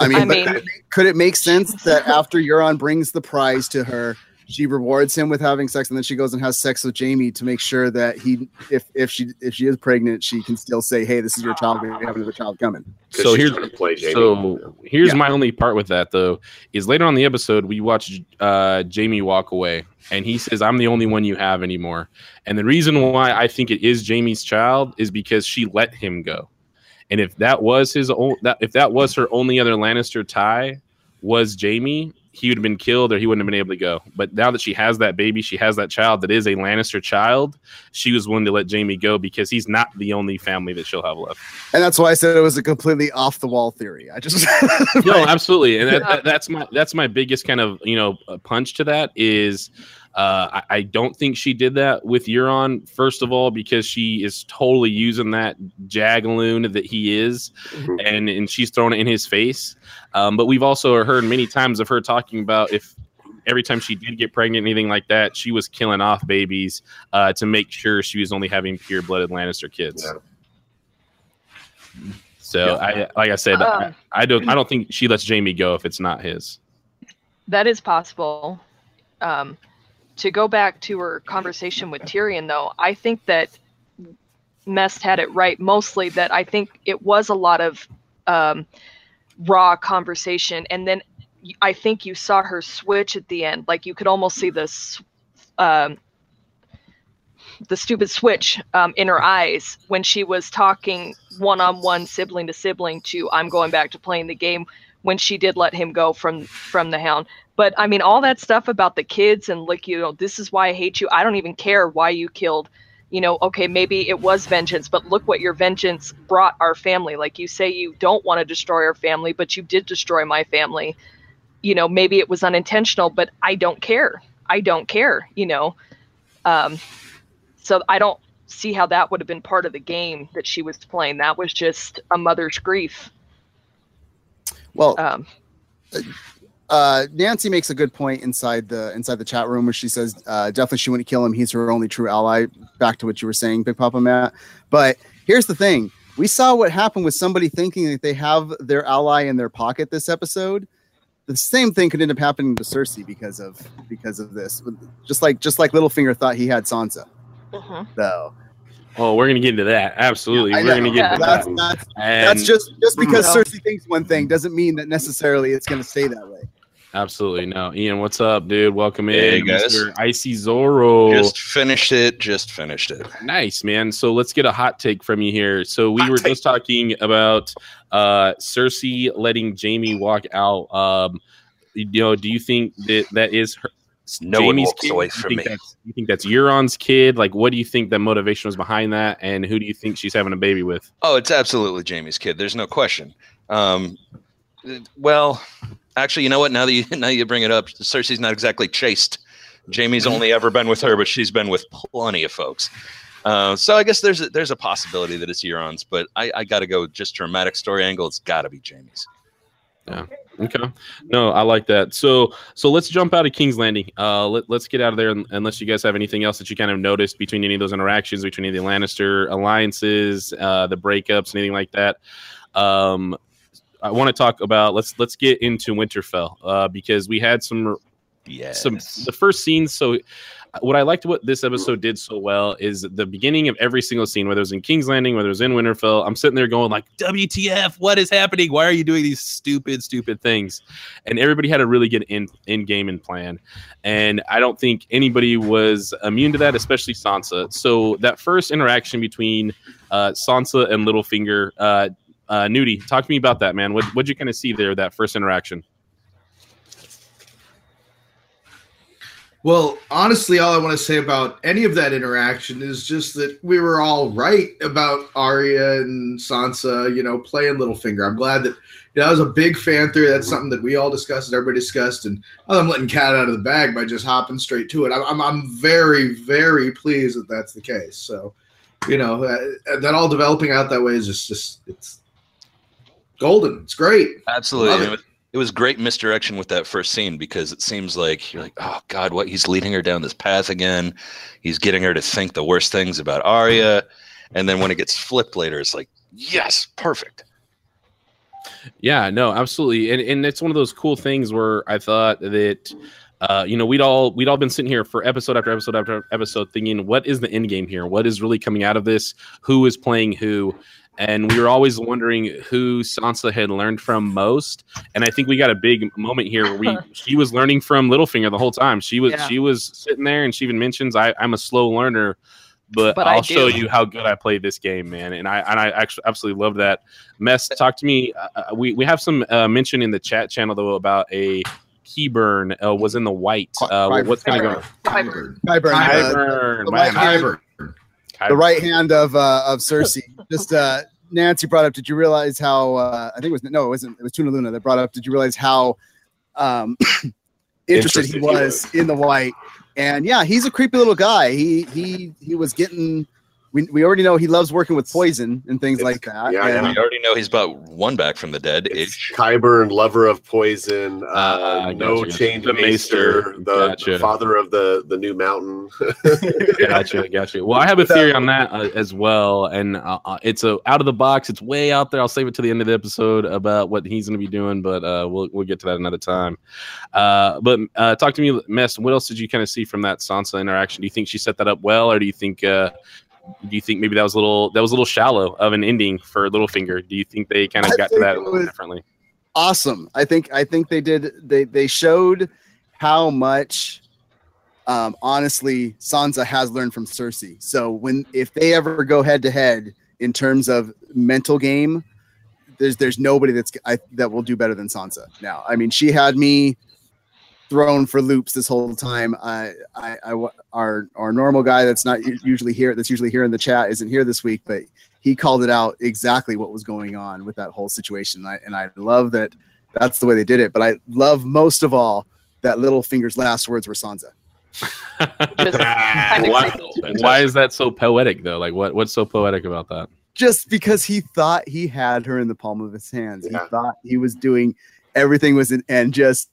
Speaker 4: I mean,
Speaker 2: I mean-
Speaker 4: could, it make, could it make sense that <laughs> after Euron brings the prize to her, she rewards him with having sex, and then she goes and has sex with Jaime to make sure that he, if if she if she is pregnant, she can still say, "Hey, this is your child. We have another child coming.
Speaker 1: So here's
Speaker 3: play Jaime.
Speaker 1: so here's
Speaker 4: Yeah.
Speaker 1: my only part with that though is later on the episode we watch uh, Jaime walk away and he says I'm the only one you have anymore. And the reason why I think it is Jaime's child is because she let him go. And if that was his own that if that was her only other Lannister tie was Jaime he would have been killed or he wouldn't have been able to go. But now that she has that baby she has that child that is a Lannister child she was willing to let Jaime go because he's not the only family that she'll have left.
Speaker 4: And that's why I said it was a completely off the wall theory. I just <laughs>
Speaker 1: no absolutely. And that, that- that's my that's my biggest kind of you know uh, punch to that is uh, I, I don't think she did that with Euron. First of all, because she is totally using that jagaloon that he is,
Speaker 3: Mhm.
Speaker 1: and and she's throwing it in his face. Um, but we've also heard many times of her talking about if every time she did get pregnant, anything like that, she was killing off babies uh, to make sure she was only having pure blooded Lannister kids.
Speaker 3: Yeah.
Speaker 1: So I, like I said, I,
Speaker 2: Um,
Speaker 1: I don't, I don't think she lets Jaime go if it's not his.
Speaker 2: That is possible. Um, to go back to her conversation with Tyrion, though, I think that Mest had it right. Mostly that I think it was a lot of um, raw conversation, and then I think you saw her switch at the end. Like you could almost see this. Um, the stupid switch um, in her eyes when she was talking one-on-one sibling to sibling to i'm going back to playing the game when she did let him go from from the hound. But i mean all that stuff about the kids and like you know this is why i hate you. I don't even care why you killed you know okay maybe it was vengeance but look what your vengeance brought our family. Like you say you don't want to destroy our family but you did destroy my family. You know maybe it was unintentional but i don't care. I don't care you know. Um so i don't see how that would have been part of the game that she was playing. That was just a mother's grief
Speaker 4: well,
Speaker 2: um
Speaker 4: uh, Nancy makes a good point inside the inside the chat room where she says uh, definitely she wouldn't kill him. He's her only true ally. Back to what you were saying, Big Papa Matt. But here's the thing: we saw what happened with somebody thinking that they have their ally in their pocket this episode. The same thing could end up happening to Cersei because of because of this. Just like just like Littlefinger thought he had Sansa. Though
Speaker 1: Oh, we're gonna get into that. Absolutely,
Speaker 4: I
Speaker 1: we're gonna get into
Speaker 4: that's
Speaker 1: that.
Speaker 4: that's,
Speaker 1: And
Speaker 4: that's just just because
Speaker 2: No.
Speaker 4: Cersei thinks one thing doesn't mean that necessarily it's going to stay that way.
Speaker 1: absolutely no. Ian, what's up, dude? Welcome
Speaker 6: Hey,
Speaker 1: in,
Speaker 6: guys.
Speaker 1: Mr. Icy Zorro.
Speaker 6: Just finished it. Just finished it.
Speaker 1: Nice, man. So let's get a hot take from you here. So we
Speaker 3: Hot
Speaker 1: were
Speaker 3: take.
Speaker 1: just talking about uh Cersei letting Jaime walk out. Um, you know, do you think that that is her?
Speaker 6: No one
Speaker 1: Jaime's
Speaker 6: walks
Speaker 1: kid?
Speaker 6: away
Speaker 1: You
Speaker 6: from
Speaker 1: think
Speaker 6: me.
Speaker 1: that's- You think that's Euron's kid? Like, what do you think the motivation was behind that? And who do you think she's having a baby with?
Speaker 6: Oh, it's absolutely Jaime's kid. There's no question. Um, well, actually, you know what? Now that you <laughs> now you bring it up, Cersei's not exactly chaste. Jaime's only ever been with her, but she's been with plenty of folks. Uh, so I guess there's a, there's a possibility that it's Euron's, but I, I got to go just dramatic story angle. It's got to be Jaime's.
Speaker 1: Okay. No, I like that. So so let's jump out of King's Landing. Uh let, let's get out of there un- unless you guys have anything else that you kind of noticed between any of those interactions between any of the Lannister alliances, uh the breakups, anything like that. Um I want to talk about let's let's get into Winterfell uh because we had some
Speaker 6: Yes.
Speaker 1: some the first scenes so what I liked what this episode did so well is the beginning of every single scene, whether it was in King's Landing, whether it was in Winterfell. I'm sitting there going like, "WTF? What is happening? Why are you doing these stupid, stupid things?" And everybody had a really good in in game and plan, and I don't think anybody was immune to that, especially Sansa. So that first interaction between uh, Sansa and Littlefinger, uh, uh, Nudie, talk to me about that, man. What what'd you kind of see there? That first interaction.
Speaker 5: Well, honestly, all I want to say about any of that interaction is just that we were all right about Arya and Sansa, you know, playing Littlefinger. I'm glad that you know, that was a big fan theory. That's something that we all discussed, and everybody discussed, and I'm letting cat out of the bag by just hopping straight to it. I'm, I'm, I'm very, very pleased that that's the case. So, you know, uh, that all developing out that way is just, just it's golden. It's great.
Speaker 6: Absolutely. It was great misdirection with that first scene because it seems like you're like, oh God, what he's leading her down this path again. He's getting her to think the worst things about Arya. And then when it gets flipped later, it's like, yes, perfect.
Speaker 1: Yeah, no, absolutely, and and it's one of those cool things where I thought that. Uh, you know, we'd all we'd all been sitting here for episode after episode after episode, thinking, "What is the end game here? What is really coming out of this? Who is playing who?" And we were always wondering who Sansa had learned from most. And I think we got a big moment here where we <laughs> she was learning from Littlefinger the whole time. She was
Speaker 2: Yeah.
Speaker 1: she was sitting there, and she even mentions, I, "I'm a slow learner." But,
Speaker 2: But
Speaker 1: I'll show you how good I played this game, man. And I and I actually absolutely love that. Mest, talk to me. Uh, uh, we we have some uh, mention in the chat channel though about a Qyburn uh, was in the white. Uh,
Speaker 4: Qyburn.
Speaker 1: what's kind of going?
Speaker 5: Kyber.
Speaker 4: Qyburn,
Speaker 5: Qyburn.
Speaker 4: uh,
Speaker 1: Qyburn,
Speaker 4: the right the right hand of uh, of Cersei. <laughs> Just uh, Nancy brought up. Did you realize how? Uh, I think it was no, it wasn't. It was Tuna Luna that brought up. Did you realize how um, interested, <clears throat>
Speaker 3: Interested
Speaker 4: he
Speaker 3: he
Speaker 4: was in the white? And yeah, he's a creepy little guy. He he he was getting. We, we already know he loves working with poison and things
Speaker 3: It's-
Speaker 4: like that.
Speaker 3: yeah,
Speaker 4: and.
Speaker 6: We already know he's about one back from the dead.
Speaker 3: It's
Speaker 6: Ish.
Speaker 3: Qyburn, lover of poison, uh,
Speaker 1: Ah,
Speaker 3: no
Speaker 1: gotcha.
Speaker 3: chained
Speaker 1: The
Speaker 3: maester,
Speaker 1: maester.
Speaker 3: the,
Speaker 1: Gotcha.
Speaker 3: the father of the the new mountain. <laughs>
Speaker 1: gotcha, gotcha. Well, I have a theory on that uh, as well, and uh, uh, it's a out of the box. It's way out there. I'll save it to the end of the episode about what he's going to be doing, but uh, we'll we'll get to that another time. Uh, but uh, talk to me, Mest. What else did you kind of see from that Sansa interaction? Do you think she set that up well, or do you think uh, do you think maybe that was a little that was a little shallow of an ending for Littlefinger? Do you think they kind of got to that a little differently?
Speaker 4: awesome. I think I think they did they they showed how much um honestly Sansa has learned from Cersei. So when if they ever go head to head in terms of mental game, there's there's nobody that's I, that will do better than Sansa. Now, I mean, she had me thrown for loops this whole time. I, I, I our our normal guy that's not usually here that's usually here in the chat isn't here this week, but he called it out exactly what was going on with that whole situation. And I, and I love that that's the way they did it. But I love most of all that Littlefinger's last words were Sansa.
Speaker 2: Just <laughs>
Speaker 1: why, why is that so poetic though? Like what what's so poetic about that?
Speaker 4: Just because he thought he had her in the palm of his hands.
Speaker 3: Yeah.
Speaker 4: He thought he was doing everything was in, and just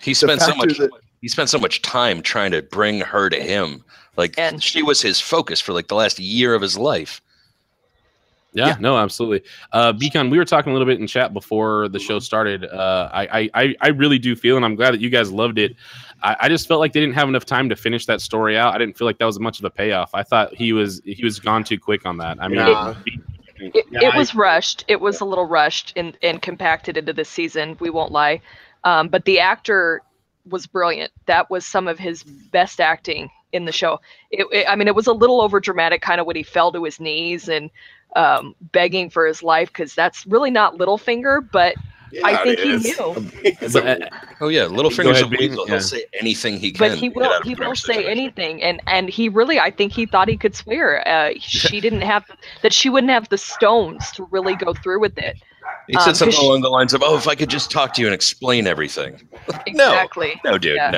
Speaker 6: He spent so much.
Speaker 4: that-
Speaker 6: He spent so much time trying to bring her to him. Like
Speaker 2: And-
Speaker 6: she was his focus for like the last year of his life.
Speaker 1: Yeah,
Speaker 4: Yeah.
Speaker 1: no, absolutely. Uh, Bcon, we were talking a little bit in chat before the show started. Uh, I, I, I, I really do feel, and I'm glad that you guys loved it. I, I just felt like they didn't have enough time to finish that story out. I didn't feel like that was much of a payoff. I thought he was he was gone too quick on that. I mean,
Speaker 3: Yeah.
Speaker 2: It,
Speaker 1: yeah,
Speaker 2: it was rushed. It was a little rushed and, and compacted into this season. We won't lie. Um, but the actor was brilliant. That was some of his best acting in the show. It, it- I mean, it was a little over dramatic, kind of when he fell to his knees and um, begging for his life, because that's really not Littlefinger, but I think he
Speaker 3: is.
Speaker 2: knew. <laughs>
Speaker 3: It's
Speaker 1: But, uh,
Speaker 6: Oh yeah,
Speaker 1: Go
Speaker 6: Littlefinger's
Speaker 1: ahead,
Speaker 6: a weasel.
Speaker 1: Yeah.
Speaker 6: He'll say anything he can.
Speaker 2: but he will he will
Speaker 6: cramped
Speaker 2: say anything and and he really i think he thought he could swear uh she didn't have that she wouldn't have the stones to really go through with it
Speaker 6: He said
Speaker 2: Um,
Speaker 6: something
Speaker 2: 'cause she-
Speaker 6: along the lines of, "Oh, if I could just talk to you and explain everything." No.
Speaker 2: exactly
Speaker 6: No, dude,
Speaker 2: Yeah.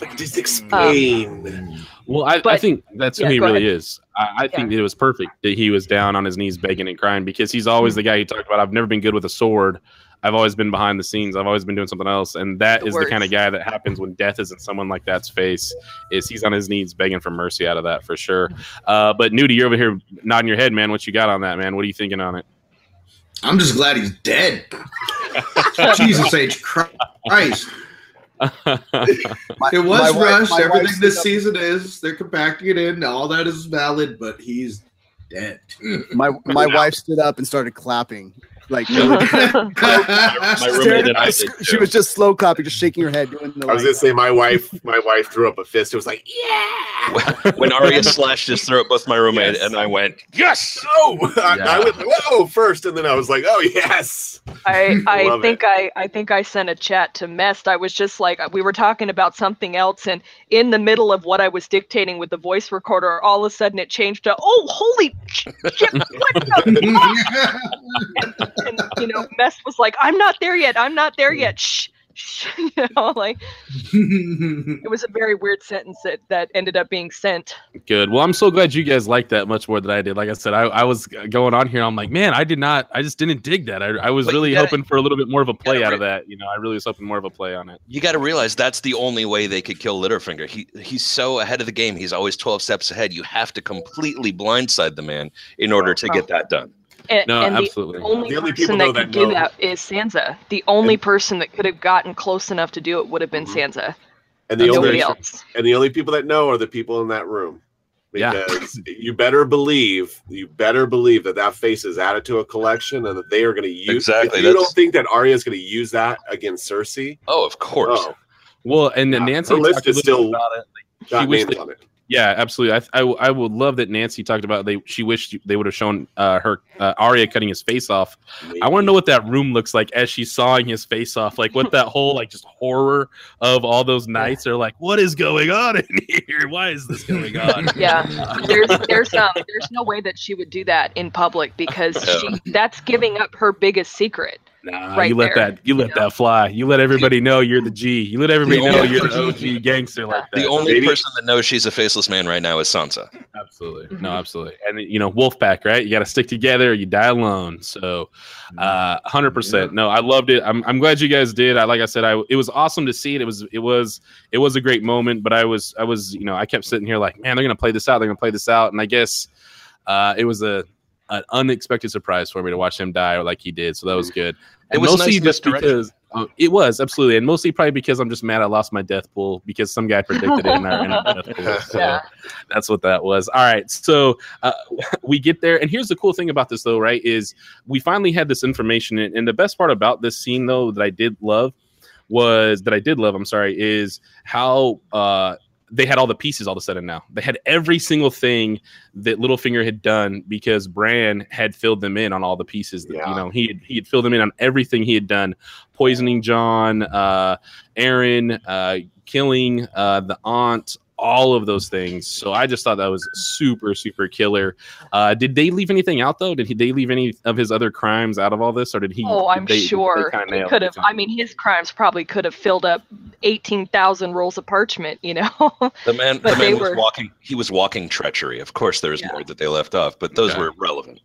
Speaker 6: no.
Speaker 3: just explain.
Speaker 1: well, I, I think that's who he
Speaker 2: go
Speaker 1: really is. I, I think it was perfect that he was down on his knees begging and crying because he's always the guy he talked about. I've never been good with a sword. I've always been behind the scenes. I've always been doing something else, and that
Speaker 2: The
Speaker 1: is the kind of guy that happens when death is in someone like that's face. Is he's on his knees begging for mercy out of that for sure. <laughs> Uh, but Nudie, you're over here nodding your head, man. What you got on that, man? What are you thinking on it?
Speaker 5: I'm just glad he's dead. <laughs> Jesus H. Christ. <laughs> It was
Speaker 4: my
Speaker 5: rushed.
Speaker 4: wife
Speaker 5: Everything this
Speaker 4: up-
Speaker 5: season is. They're compacting it in. All that is valid, but he's dead.
Speaker 4: My my wife stood up and started clapping. Like <laughs> really <laughs>
Speaker 6: My roommate and I did
Speaker 4: sc- she was just slow clapping, just shaking her head, doing the.
Speaker 3: I was
Speaker 4: like,
Speaker 3: gonna say my wife. <laughs> My wife threw up a fist. It was like, yeah.
Speaker 6: when Arya slashed his throat, both my roommate
Speaker 3: Yes.
Speaker 6: and I went, yes.
Speaker 3: Oh, I,
Speaker 1: Yeah.
Speaker 3: I went whoa first, and then I was like, oh yes.
Speaker 2: I I
Speaker 3: Love
Speaker 2: think I I think I sent a chat to Mest. I was just like we were talking about something else, and in the middle of what I was dictating with the voice recorder, all of a sudden it changed to oh holy shit! What the fuck?" And you know, Mest was like, "I'm not there yet. I'm not there yet." Shh. shh," <laughs> You know, like <laughs> it was a very weird sentence that, that ended up being sent.
Speaker 1: Good. Well, I'm so glad you guys liked that much more than I did. Like I said, I, I was going on here. I'm like, man, I did not. I just didn't dig that. I, I was
Speaker 6: But
Speaker 1: really
Speaker 6: gotta-
Speaker 1: hoping for a little bit more of a play out
Speaker 6: re-
Speaker 1: of that. You know, I really was hoping more of a play on it.
Speaker 6: You got to realize that's the only way they could kill Littlefinger. He he's so ahead of the game. He's always 12 steps ahead. You have to completely blindside the man in order to get that done.
Speaker 2: And,
Speaker 1: No,
Speaker 2: and the
Speaker 1: absolutely.
Speaker 2: only,
Speaker 3: The only
Speaker 2: person
Speaker 3: people,
Speaker 2: that
Speaker 3: though,
Speaker 2: could
Speaker 3: that
Speaker 2: do that is Sansa. The only person that could have gotten close enough to do it would have been
Speaker 3: Mhm.
Speaker 2: Sansa.
Speaker 3: And the
Speaker 1: That's
Speaker 3: only
Speaker 2: else.
Speaker 3: and the only people that know are the people in that room.
Speaker 1: Yeah.
Speaker 3: Because you better believe, you better believe that that face is added to a collection, and that they are going to use.
Speaker 6: Exactly,
Speaker 3: you don't think that Arya is going to use that against Cersei,
Speaker 6: Oh, of course.
Speaker 3: oh,
Speaker 1: Well, and then
Speaker 3: Yeah,
Speaker 1: Nancy
Speaker 3: list is still-
Speaker 1: bit about it. She wished that-
Speaker 3: on it.
Speaker 1: Yeah, absolutely. I, I, I would love that Nancy talked about they. She wished they would have shown uh, her uh, Arya cutting his face off. I want to know what that room looks like as she's sawing his face off. Like what that whole like just horror of all those knights are like. What is going on in here? Why is this going on? <laughs>
Speaker 2: Yeah, there's there's um there's no way that she would do that in public because she that's giving up her biggest secret.
Speaker 1: Nah,
Speaker 2: Right
Speaker 1: you let
Speaker 2: there,
Speaker 1: that you let
Speaker 2: you know?
Speaker 1: that fly. You let everybody know you're the G. You let everybody know you're the
Speaker 6: person-
Speaker 1: OG gangster like that.
Speaker 6: The only
Speaker 3: Maybe-
Speaker 6: person that knows she's a faceless man right now is Sansa.
Speaker 1: Absolutely.
Speaker 2: Mhm.
Speaker 1: No, absolutely. And you know, Wolfpack, right? You got to stick together or you die alone. So, uh, 100%. No, I loved it. I'm, I'm glad you guys did. I, like I said, I, it was awesome to see it. It was, it was, it was a great moment, but I was, I was, you know, I kept sitting here like, man, they're going to play this out. They're going to play this out. And I guess, uh, it was a, an unexpected surprise for me to watch him die like he did. So that was good.
Speaker 6: It
Speaker 1: And
Speaker 6: was
Speaker 1: mostly
Speaker 6: nice
Speaker 1: just because uh, it was absolutely, and mostly probably because I'm just mad I lost my death pool because some guy predicted it in our, in our death pool. <laughs> So
Speaker 2: Yeah.
Speaker 1: that's what that was. All right, so uh, we get there, and here's the cool thing about this, though, right? Is we finally had this information, and, and the best part about this scene, though, that I did love was that I did love. I'm sorry, is how uh, they had all the pieces all of a sudden. Now they had every single thing that Littlefinger had done because Bran had filled them in on all the pieces. That,
Speaker 3: Yeah.
Speaker 1: You know, he had, he had filled them in on everything he had done, poisoning Jon, uh, Arryn, uh, killing uh, the aunt, all of those things. So I just thought that was super, super killer. Uh, did they leave anything out though? Did he, they leave any of his other crimes out of all this, or did he?
Speaker 2: Oh, I'm
Speaker 1: did they- did they
Speaker 2: sure he could have. I mean, his crimes probably could have filled up eighteen thousand rolls of parchment. You know. <laughs>
Speaker 6: The man,
Speaker 2: But
Speaker 6: the
Speaker 2: they
Speaker 6: man was
Speaker 2: were-
Speaker 6: walking. He was walking treachery. Of course, there was
Speaker 2: Yeah.
Speaker 6: more that they left off, but those
Speaker 1: Okay.
Speaker 6: were relevant.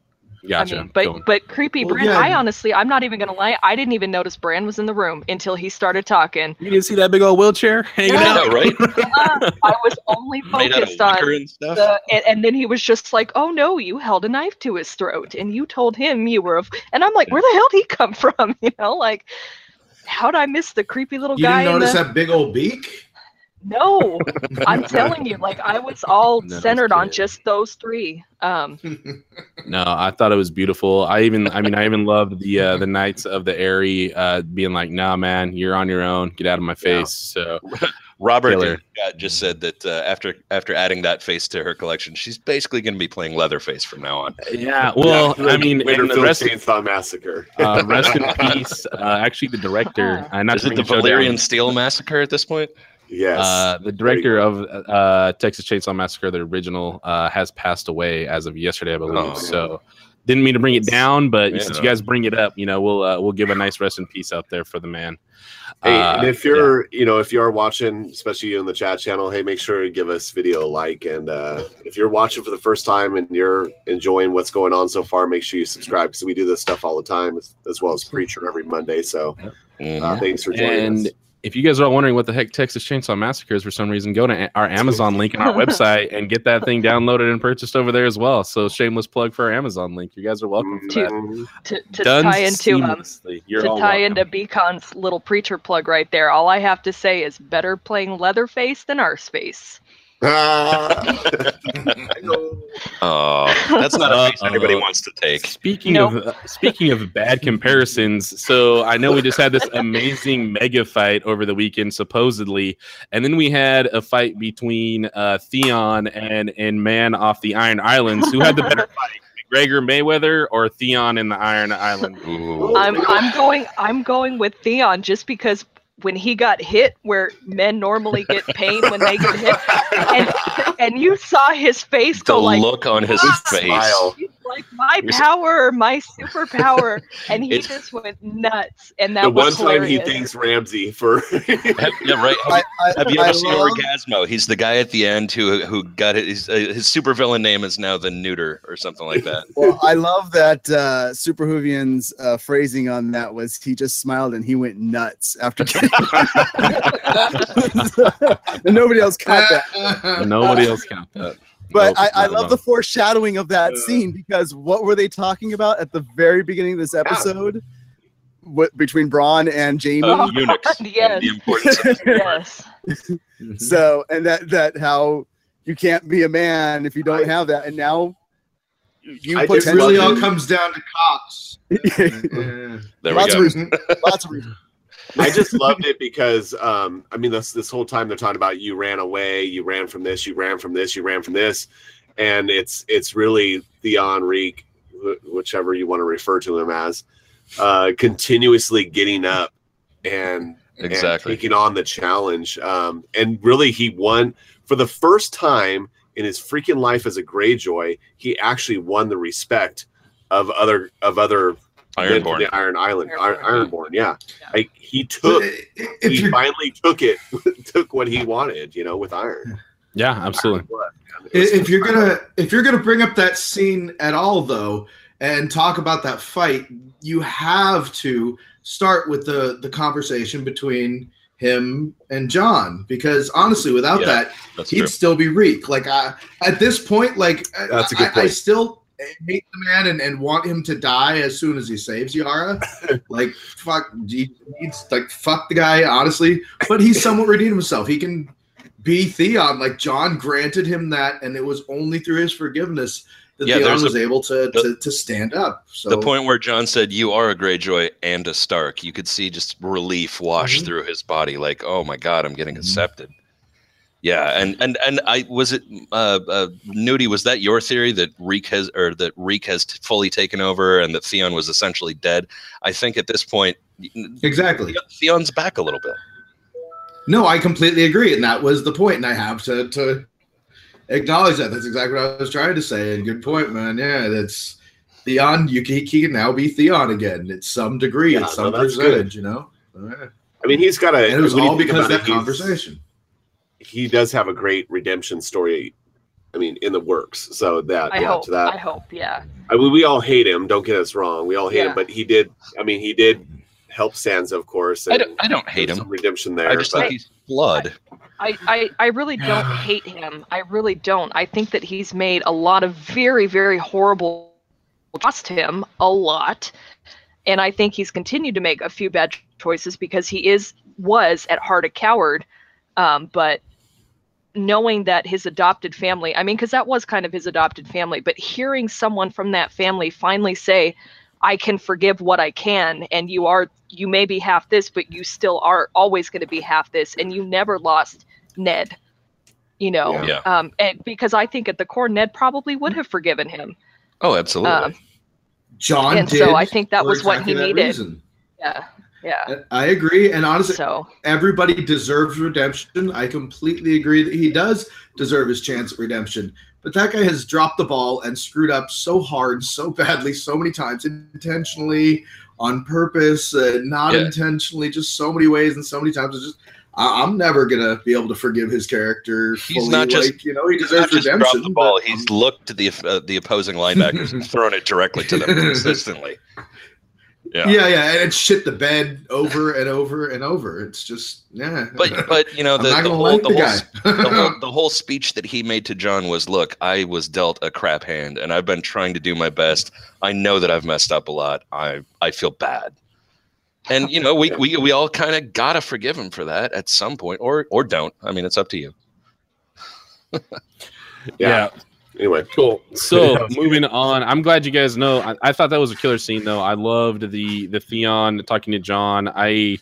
Speaker 1: Gotcha.
Speaker 2: I mean, but
Speaker 1: Go.
Speaker 2: but creepy
Speaker 5: Well,
Speaker 2: Bran.
Speaker 5: yeah.
Speaker 2: I honestly, I'm not even gonna lie. I didn't even notice Bran was in the room until he started talking.
Speaker 1: you didn't see that big old wheelchair <laughs> hanging
Speaker 2: Yeah.
Speaker 1: out,
Speaker 6: right? <laughs>
Speaker 2: Uh, I was only <laughs>
Speaker 6: Made out of
Speaker 2: focused on
Speaker 6: and stuff.
Speaker 2: the, and, and then he was just like, "Oh no, you held a knife to his throat, and you told him you were," a f-" and I'm like, "Where the hell did he come from?" You know, like, how'd I miss the creepy little
Speaker 5: You
Speaker 2: guy?
Speaker 5: didn't notice
Speaker 2: the...
Speaker 5: that big old beak?
Speaker 2: No, I'm <laughs> telling you, like, I was all
Speaker 1: No,
Speaker 2: centered on just those three. Um, <laughs>
Speaker 1: No, I thought it was beautiful. I even, I mean, I even loved the uh, the Knights of the Eyrie uh, being like, "Nah, man, you're on your own. Get out of my
Speaker 3: Yeah.
Speaker 1: face." So <laughs>
Speaker 6: Robert
Speaker 1: Killer.
Speaker 6: Just said that uh, after after adding that face to her collection, she's basically going to be playing Leatherface from now on.
Speaker 1: yeah, well,
Speaker 3: Yeah,
Speaker 1: I mean, and the
Speaker 3: Winterfell
Speaker 1: rest,
Speaker 3: Chainsaw Massacre.
Speaker 1: uh, rest in peace. Uh, actually, the director, uh, not
Speaker 6: Is it the
Speaker 1: show
Speaker 6: Valyrian Steel Massacre at this point?
Speaker 3: Yes.
Speaker 1: Uh, the director of uh, Texas Chainsaw Massacre, the original, uh, has passed away as of yesterday, I believe.
Speaker 6: Oh.
Speaker 1: so didn't mean to bring it down, but
Speaker 6: Yeah.
Speaker 1: since you guys bring it up, you know, we'll uh, we'll give a nice rest in peace out there for the man.
Speaker 3: Hey,
Speaker 1: Uh,
Speaker 3: and if you're, you know, if you are watching, especially you in the chat channel, hey, make sure to give us video a like. And uh, if you're watching for the first time and you're enjoying what's going on so far, make sure you subscribe because we do this stuff all the time, as, as well as Preacher every Monday. So uh, thanks for joining
Speaker 1: and
Speaker 3: us.
Speaker 1: If you guys are all wondering what the heck Texas Chainsaw Massacre is for some reason, go to our Amazon link on our <laughs> website and get that thing downloaded and purchased over there as well. So shameless plug for our Amazon link. You guys are welcome for that.
Speaker 3: Mhm.
Speaker 2: to, to tie into um, to tie
Speaker 1: welcome.
Speaker 2: into Bcon's little preacher plug right there. All I have to say is better playing Leatherface than Arseface.
Speaker 3: I.
Speaker 6: Oh, that's not a face anybody
Speaker 1: Uh-oh.
Speaker 6: wants to take.
Speaker 1: Speaking
Speaker 2: Nope.
Speaker 1: of uh, speaking of bad comparisons, so I know we just had this amazing <laughs> mega fight over the weekend, supposedly, and then we had a fight between uh, Theon and and Man off the Iron Islands. Who had the better <laughs> fight, McGregor Mayweather or Theon in the Iron Island?
Speaker 6: Ooh.
Speaker 2: I'm I'm going I'm going with Theon just because when he got hit where men normally get pain when they get hit and and you saw his face
Speaker 6: The
Speaker 2: go like
Speaker 6: look on his
Speaker 2: "Ah!"
Speaker 6: face.
Speaker 3: Smile.
Speaker 2: He's like my power, my superpower, <laughs> and he
Speaker 6: It's-
Speaker 2: just went nuts. And that
Speaker 3: The one
Speaker 2: was
Speaker 3: time he thanks Ramsay for <laughs>
Speaker 6: Have, yeah, right. Have,
Speaker 4: I, I,
Speaker 6: have you
Speaker 4: I
Speaker 6: ever seen
Speaker 4: love-
Speaker 6: Orgazmo? He's the guy at the end who who got his uh, his supervillain name is now the Neuter or something like that. <laughs>
Speaker 4: Well, I love that uh, Super Whovian's uh, phrasing on that was he just smiled and he went nuts after getting and <laughs> nobody else caught that.
Speaker 1: Nobody else count that.
Speaker 4: But
Speaker 1: Nope,
Speaker 4: I, I love the foreshadowing of that
Speaker 3: Uh.
Speaker 4: scene because what were they talking about at the very beginning of this episode? What between Bronn and Jaime?
Speaker 6: Uh, eunuchs. <laughs>
Speaker 2: Yes.
Speaker 6: The importance <laughs>
Speaker 2: yes.
Speaker 4: so and that that how you can't be a man if you don't
Speaker 3: I-
Speaker 4: have that, and now you
Speaker 3: I
Speaker 5: It really all comes down to cops. Yeah.
Speaker 6: There we go.
Speaker 4: of reasons. Lots of reasons.
Speaker 3: I just loved it because um, I mean this this whole time they're talking about you ran away, you ran from this, you ran from this, you ran from this, and it's it's really Theon Reek, whichever you want to refer to him as, uh, continuously getting up and
Speaker 6: Exactly.
Speaker 3: and taking on the challenge. Um, and really, he won for the first time in his freaking life as a Greyjoy. He actually won the respect of other of other
Speaker 6: Ironborn.
Speaker 3: the Iron Island, Iron,
Speaker 2: Ironborn.
Speaker 3: Ironborn. Yeah,
Speaker 2: Yeah.
Speaker 3: like he took
Speaker 5: if
Speaker 3: he
Speaker 5: you're
Speaker 3: finally took it, <laughs> took what he wanted, you know, with iron.
Speaker 1: Yeah, absolutely.
Speaker 3: It was-
Speaker 5: if you're gonna if you're gonna bring up that scene at all though and talk about that fight you have to start with the the conversation between him and Jon because honestly without
Speaker 6: Yeah,
Speaker 5: that he'd
Speaker 6: true.
Speaker 5: still be reek like I, at this point like I-
Speaker 3: That's a good
Speaker 5: I, I still hate the man and, and want him to die as soon as he saves yara <laughs> like fuck he needs like fuck the guy honestly but he's somewhat redeemed himself he can be Theon. Like Jon granted him that, and it was only through his forgiveness that
Speaker 6: Yeah,
Speaker 5: Theon was
Speaker 6: a-
Speaker 5: able to,
Speaker 6: the-
Speaker 5: to to stand up. So
Speaker 6: the point where Jon said, "You are a Greyjoy and a Stark," you could see just relief wash
Speaker 5: Mhm.
Speaker 6: through his body. Like, oh my god, I'm getting
Speaker 4: Mhm.
Speaker 6: accepted. Yeah, and and and I was it uh, uh Nudie. Was that your theory that Reek has or that Reek has t- fully taken over and that Theon was essentially dead? I think at this point,
Speaker 5: exactly.
Speaker 6: Theon's back a little bit.
Speaker 5: No, I completely agree, and that was the point, and I have to to acknowledge that. That's exactly what I was trying to say. And good point, man. Yeah, that's Theon. You can, he can now be Theon again at some degree,
Speaker 3: Yeah,
Speaker 5: at some
Speaker 3: no, that's
Speaker 5: percentage. You know, Yeah.
Speaker 3: I mean, he's got a.
Speaker 5: and it was
Speaker 3: when you
Speaker 5: all because of that
Speaker 3: it, he's-
Speaker 5: conversation.
Speaker 3: He does have a great redemption story. I mean, in the works. So that
Speaker 2: I
Speaker 3: yeah,
Speaker 2: hope.
Speaker 3: to that.
Speaker 2: I hope. Yeah.
Speaker 3: I mean, we all hate him. Don't get us wrong. We all hate
Speaker 2: Yeah.
Speaker 3: him, but he did. I mean, he did help Sansa, of course.
Speaker 6: I don't, I don't hate him.
Speaker 3: Some redemption there.
Speaker 6: I just
Speaker 3: but-
Speaker 6: think he's blood.
Speaker 2: I, I, I really don't <sighs> hate him. I really don't. I think that he's made a lot of very, very horrible trust him a lot. And I think he's continued to make a few bad choices because he is was at heart a coward. Um, but knowing that his adopted family, I mean, because that was kind of his adopted family, but hearing someone from that family finally say, I can forgive what I can, and you are you may be half this, but you still are always going to be half this, and you never lost Ned. You know,
Speaker 6: Yeah.
Speaker 2: um, and because I think at the core, Ned probably would have forgiven him.
Speaker 6: Oh, absolutely.
Speaker 2: Um,
Speaker 5: Jon
Speaker 2: and
Speaker 5: did.
Speaker 2: so I think that was what he needed.
Speaker 5: reason.
Speaker 2: Yeah, yeah.
Speaker 5: I agree, and honestly,
Speaker 2: So
Speaker 5: everybody deserves redemption. I completely agree that he does deserve his chance at redemption. But that guy has dropped the ball and screwed up so hard, so badly, so many times, intentionally, on purpose, uh, not
Speaker 6: Yeah.
Speaker 5: intentionally, just so many ways and so many times. It's just I- I'm never gonna be able to forgive his character.
Speaker 6: He's
Speaker 5: fully.
Speaker 6: not just-
Speaker 5: like, you know he deserves
Speaker 6: just
Speaker 5: redemption.
Speaker 6: dropped the ball.
Speaker 5: but,
Speaker 6: He's
Speaker 5: um,
Speaker 6: looked at the uh, the opposing linebackers and <laughs> thrown it directly to them consistently. <laughs> Yeah.
Speaker 5: Yeah, yeah, and it shit the bed over and over and over. It's just yeah.
Speaker 6: But but you know the, the whole,
Speaker 5: like
Speaker 6: the,
Speaker 5: the
Speaker 6: whole, the whole <laughs> the whole speech that he made to Jon was, "Look, I was dealt a crap hand, and I've been trying to do my best. I know that I've messed up a lot. I I feel bad." And you know, we we, we all kind of gotta forgive him for that at some point, or or don't. I mean, it's up to you. <laughs>
Speaker 3: Yeah. Anyway,
Speaker 1: Cool. So moving on, I'm glad you guys know. I, I thought that was a killer scene, though. I loved the the Theon talking to Jon. I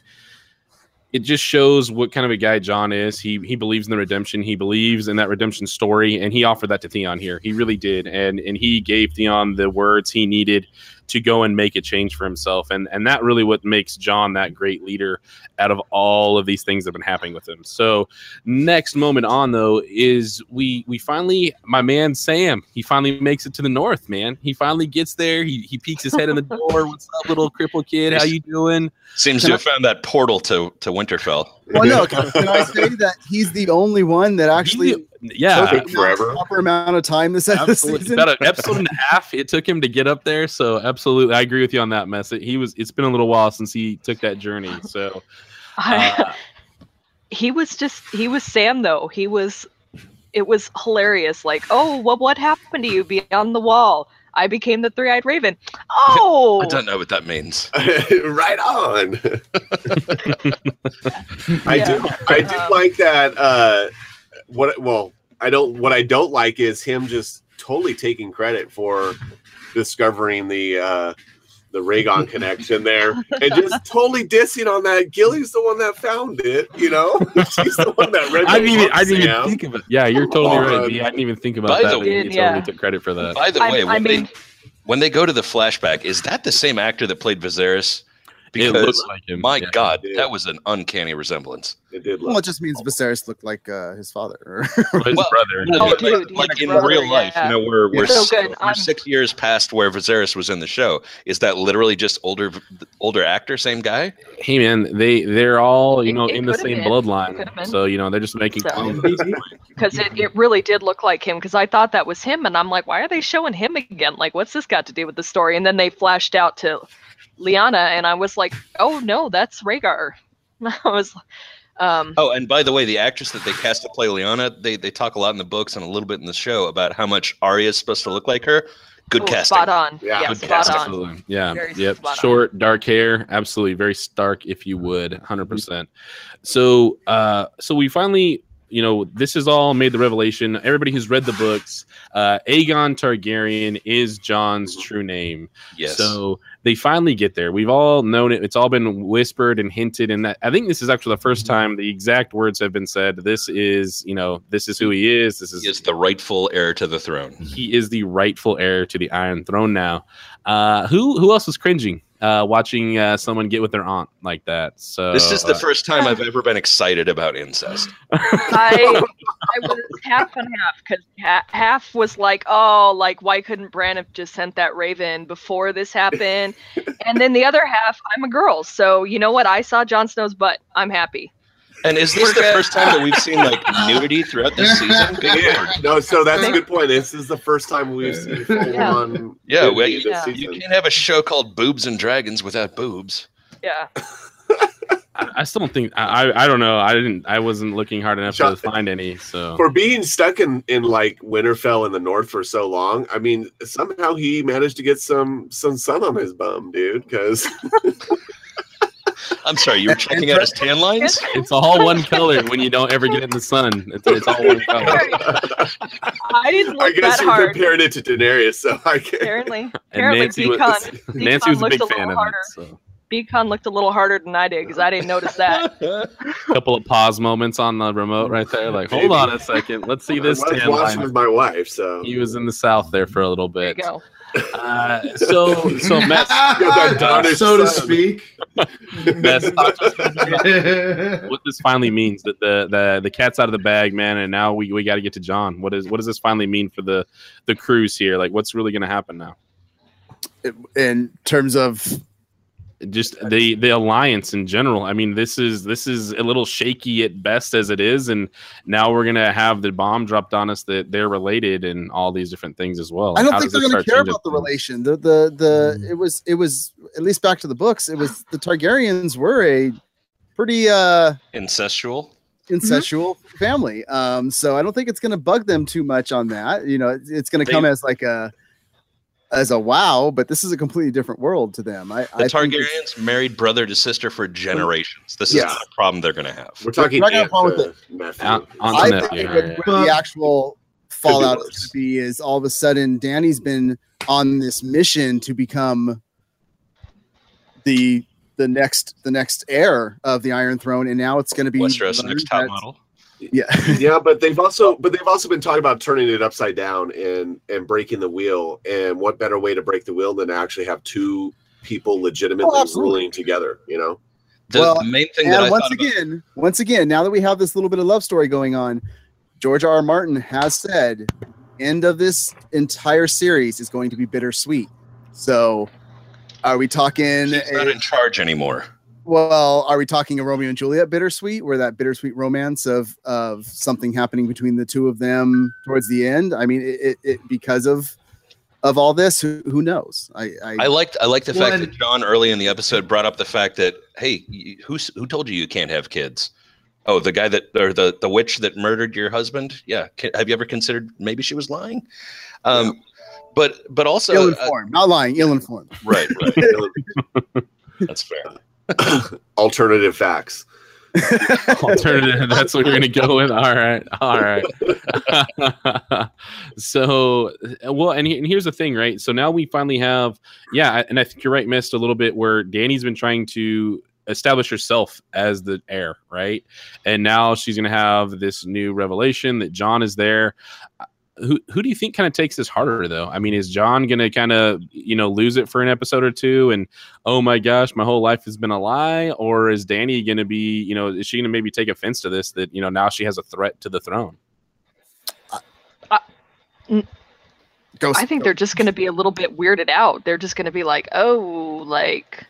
Speaker 1: it just shows what kind of a guy Jon is. He he believes in the redemption. He believes in that redemption story, and he offered that to Theon here. He really did, and and he gave Theon the words he needed to go and make a change for himself, and and that really what makes Jon that great leader out of all of these things that have been happening with him. So next moment on though is we we finally my man Sam he finally makes it to the north man. He finally gets there. He, he peeks his head in the <laughs> door. What's up little cripple kid? How you doing?
Speaker 6: Seems
Speaker 4: Can
Speaker 6: to
Speaker 4: I-
Speaker 6: have found that portal to to Winterfell.
Speaker 4: Well, <laughs> no, can, can I say that he's the only one that actually
Speaker 1: yeah
Speaker 3: Took forever.
Speaker 4: the proper amount of time this
Speaker 1: absolutely about an episode and a half it took him to get up there so absolutely I agree with you on that Mest he was it's been a little while since he took that journey so <laughs> uh, <laughs>
Speaker 2: he was just he was Sam though. He was it was hilarious. Like, oh, well, what happened to you beyond the wall? I became the three-eyed raven. Oh,
Speaker 6: I don't know what that means. <laughs>
Speaker 3: right on. I
Speaker 2: Yeah.
Speaker 3: do. I do
Speaker 2: Um,
Speaker 3: like that. Uh, what? Well, I don't. What I don't like is him just totally taking credit for discovering the uh, the Rhaegon <laughs> connection there, and just totally dissing on that. Gilly's the one that found it. You know, <laughs> she's the one that read.
Speaker 1: I
Speaker 3: the
Speaker 1: didn't even I didn't even think of it yeah you're totally
Speaker 3: Come
Speaker 1: right
Speaker 3: on.
Speaker 1: B. I didn't even think about
Speaker 6: By
Speaker 1: that
Speaker 6: the
Speaker 1: you
Speaker 2: way-
Speaker 1: totally
Speaker 2: Yeah.
Speaker 1: took credit for that
Speaker 6: By the
Speaker 2: I-
Speaker 6: way,
Speaker 2: I
Speaker 6: when
Speaker 2: mean-
Speaker 6: they when they go to the flashback, is that the same actor that played Viserys?
Speaker 1: It
Speaker 6: Because
Speaker 1: looks like him
Speaker 6: my
Speaker 1: yeah.
Speaker 6: God, that was an uncanny resemblance.
Speaker 3: It did.
Speaker 4: Well, it just means Viserys looked like uh, his father.
Speaker 1: Or <laughs> his
Speaker 6: Well,
Speaker 1: brother
Speaker 2: Oh,
Speaker 6: like,
Speaker 2: dude,
Speaker 6: like
Speaker 2: his
Speaker 6: in
Speaker 2: brother,
Speaker 6: real life,
Speaker 2: yeah.
Speaker 6: you know, we're we're,
Speaker 2: So
Speaker 6: s-
Speaker 2: good.
Speaker 6: we're six years past where Viserys was in the show. Is that literally just older older actor, same guy?
Speaker 1: hey man they they're all you
Speaker 2: It-
Speaker 1: know
Speaker 2: it
Speaker 1: in the same
Speaker 2: been.
Speaker 1: Bloodline so you know they're just making
Speaker 2: So- because <laughs> it, it really did look like him because i thought that was him and i'm like why are they showing him again like what's this got to do with the story and then they flashed out to Lyanna and i was like oh no that's Rhaegar. <laughs> i was um
Speaker 6: Oh, and by the way, the actress that they cast to play Lyanna, they they talk a lot in the books and a little bit in the show about how much Arya is supposed to look like her. Good
Speaker 2: oh,
Speaker 6: casting.
Speaker 2: spot on
Speaker 3: Yeah.
Speaker 2: yeah,
Speaker 6: Good
Speaker 2: spot
Speaker 6: casting.
Speaker 2: on
Speaker 1: absolutely yeah
Speaker 2: Very
Speaker 1: yep
Speaker 2: spot on.
Speaker 1: short dark hair absolutely very stark if you would 100% so uh so we finally you know this is all made the revelation everybody who's read the <sighs> books uh aegon targaryen is Jon's true name
Speaker 6: Yes.
Speaker 1: So they finally get there. We've all known it. It's all been whispered and hinted. And that I think this is actually the first time the exact words have been said. This is, you know, this is who he is. This is
Speaker 6: he is the rightful heir to the throne.
Speaker 1: he is the rightful heir to the Iron Throne now. Uh, who who else was cringing uh, watching uh, someone get with their aunt like that? So
Speaker 6: This is the
Speaker 1: uh,
Speaker 6: first time I've ever been excited about incest. <laughs>
Speaker 2: I I was half and half because ha- half was like, oh, like why couldn't Bran have just sent that Raven before this happened? <laughs> and then the other half, I'm a girl, so you know what? I saw Jon Snow's butt. I'm happy.
Speaker 6: And is this the first time that we've seen like <laughs> nudity throughout this season?
Speaker 3: Yeah. No, so that's a good point. This is the first time we've seen full
Speaker 2: Yeah.
Speaker 3: on.
Speaker 6: Yeah,
Speaker 3: nudity
Speaker 6: well,
Speaker 3: this
Speaker 2: Yeah.
Speaker 6: You can't have a show called Boobs and Dragons without boobs.
Speaker 2: Yeah. <laughs>
Speaker 1: I, I still don't think I, I I don't know. I didn't. I wasn't looking hard enough to find any. So
Speaker 3: for being stuck in in like Winterfell in the north for so long. I mean, somehow he managed to get some some sun on his bum, dude. Because <laughs>
Speaker 6: I'm sorry, you were checking out his tan lines?
Speaker 1: it's all one color when you don't ever get in the sun. It's, it's all one color.
Speaker 2: I didn't
Speaker 3: I guess
Speaker 2: that
Speaker 3: you're
Speaker 2: hard.
Speaker 3: comparing it to Daenerys, so I can.
Speaker 2: Apparently, <laughs>
Speaker 1: And
Speaker 2: apparently,
Speaker 1: Nancy was,
Speaker 2: Bcon, <laughs>
Speaker 1: Nancy was a
Speaker 2: looked
Speaker 1: big
Speaker 2: a
Speaker 1: fan
Speaker 2: little
Speaker 1: of
Speaker 2: harder.
Speaker 1: it. So.
Speaker 2: Bcon looked a little harder than I did because I didn't notice that. <laughs>
Speaker 1: couple of pause moments on the remote right there. Like, hold
Speaker 3: Maybe.
Speaker 1: on a second. Let's see this
Speaker 3: I was
Speaker 1: tan
Speaker 3: watching
Speaker 1: line.
Speaker 3: with my wife, so
Speaker 1: He was in the south there for a little
Speaker 2: There you
Speaker 1: bit.
Speaker 2: go.
Speaker 1: Uh, so, so <laughs>
Speaker 3: Mest, <laughs>
Speaker 5: so to speak.
Speaker 1: Mest, talk to us about what this finally means. That the the the cat's out of the bag, man, and now we, we got to get to Jon. What is what does this finally mean for the the cruise here? Like, what's really going to happen now?
Speaker 4: in terms of
Speaker 1: just the the alliance in general. I mean, this is this is a little shaky at best as it is, and now we're gonna have the bomb dropped on us that they're related and all these different things as well.
Speaker 4: I don't
Speaker 1: How
Speaker 4: think they're going to care
Speaker 1: changing
Speaker 4: about the relation. The the the it was it was at least back to the books, it was the Targaryens were a pretty uh
Speaker 6: Incestual.
Speaker 4: incestual family. Um, so I don't think it's going to bug them too much on that. You know, it's, it's going to
Speaker 6: They-
Speaker 4: come as like a as a wow, but this is a completely different world to them. I,
Speaker 6: The
Speaker 4: I think
Speaker 6: Targaryens married brother to sister for generations. This
Speaker 3: Yeah.
Speaker 6: is not a problem they're going to have.
Speaker 3: We're talking
Speaker 4: We're not gonna
Speaker 3: Aunt,
Speaker 4: have a problem with
Speaker 3: Matthew.
Speaker 1: Aunt- Aunt
Speaker 4: I
Speaker 1: Nephew,
Speaker 4: think
Speaker 1: yeah, yeah.
Speaker 4: what the actual fallout is going to be is all of a sudden Dany's been on this mission to become the the next the next heir of the Iron Throne, and now it's going to be
Speaker 6: Westeros next top model.
Speaker 4: Yeah, <laughs>
Speaker 3: yeah, but they've also but they've also been talking about turning it upside down and and breaking the wheel. And what better way to break the wheel than to actually have two people legitimately
Speaker 4: Oh,
Speaker 3: ruling together? You know,
Speaker 6: The,
Speaker 4: Well,
Speaker 6: the main thing that I
Speaker 4: and once
Speaker 6: thought about,
Speaker 4: again, once again, now that we have this little bit of love story going on, George R. R. Martin has said, end of this entire series is going to be bittersweet. So, are we talking?
Speaker 6: he's not in charge anymore.
Speaker 4: Well, are we talking a Romeo and Juliet bittersweet, where that bittersweet romance of of something happening between the two of them towards the end? I mean, it, it, it because of of all this, who, who knows? I, I,
Speaker 6: I liked I liked the fact that Jon early in the episode brought up the fact that hey, who who told you you can't have kids? Oh, the guy that or the the witch that murdered your husband. Yeah, have you ever considered maybe she was lying? Um, but but also
Speaker 4: ill
Speaker 6: uh,
Speaker 4: not lying, ill informed.
Speaker 6: right, right. <laughs> That's fair. <coughs>
Speaker 3: alternative facts. <laughs>
Speaker 1: alternative. That's what we're gonna go with. All right, all right. <laughs> so, well, and, and here's the thing, right? So now we finally have, yeah, and I think you're right, missed a little bit where Dany's been trying to establish herself as the heir, right? And now she's gonna have this new revelation that Jon is there. Who, who do you think kind of takes this harder though? I mean, is Jon gonna kind of you know lose it for an episode or two and oh my gosh, my whole life has been a lie? Or is Dany going to be, you know, is she going to maybe take offense to this that, you know, now she has a threat to the throne?
Speaker 4: Uh, Ghost,
Speaker 2: I think they're just going to be a little bit weirded out. They're just going to be like, oh, like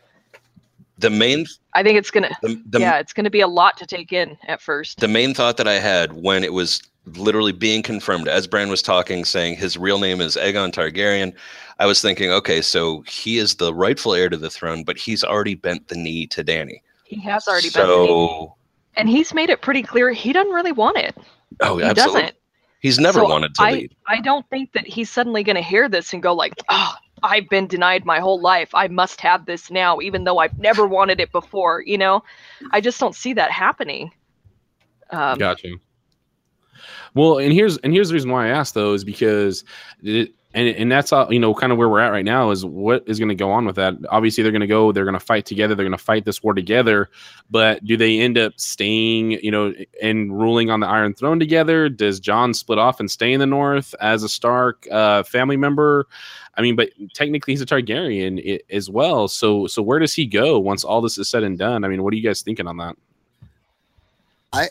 Speaker 6: The main
Speaker 2: I think it's going to
Speaker 6: the, the,
Speaker 2: yeah, it's going to be a lot to take in at first.
Speaker 6: the main thought that I had when it was literally being confirmed as Bran was talking, saying his real name is Aegon Targaryen, I was thinking, okay, so he is the rightful heir to the throne, but he's already bent the knee to Dany.
Speaker 2: He has already bent the knee.
Speaker 6: so,
Speaker 2: and he's made it pretty clear he doesn't really want it.
Speaker 6: oh,
Speaker 2: He
Speaker 6: absolutely.
Speaker 2: doesn't.
Speaker 6: He's never
Speaker 2: So
Speaker 6: wanted to
Speaker 2: I,
Speaker 6: lead.
Speaker 2: I don't think that he's suddenly going to hear this and go like, "Oh, I've been denied my whole life. I must have this now, even though I've never wanted it before." You know, I just don't see that happening. Um,
Speaker 1: Gotcha. Well, and here's and here's the reason why I asked though is because it, and and that's all you know kind of where we're at right now is what is going to go on with that. Obviously, they're going to go, they're going to fight together, they're going to fight this war together. But do they end up staying, you know, and ruling on the Iron Throne together? Does Jon split off and stay in the North as a Stark uh, family member? I mean, but technically he's a Targaryen i- as well. So so where does he go once all this is said and done? I mean, what are you guys thinking on that?
Speaker 4: I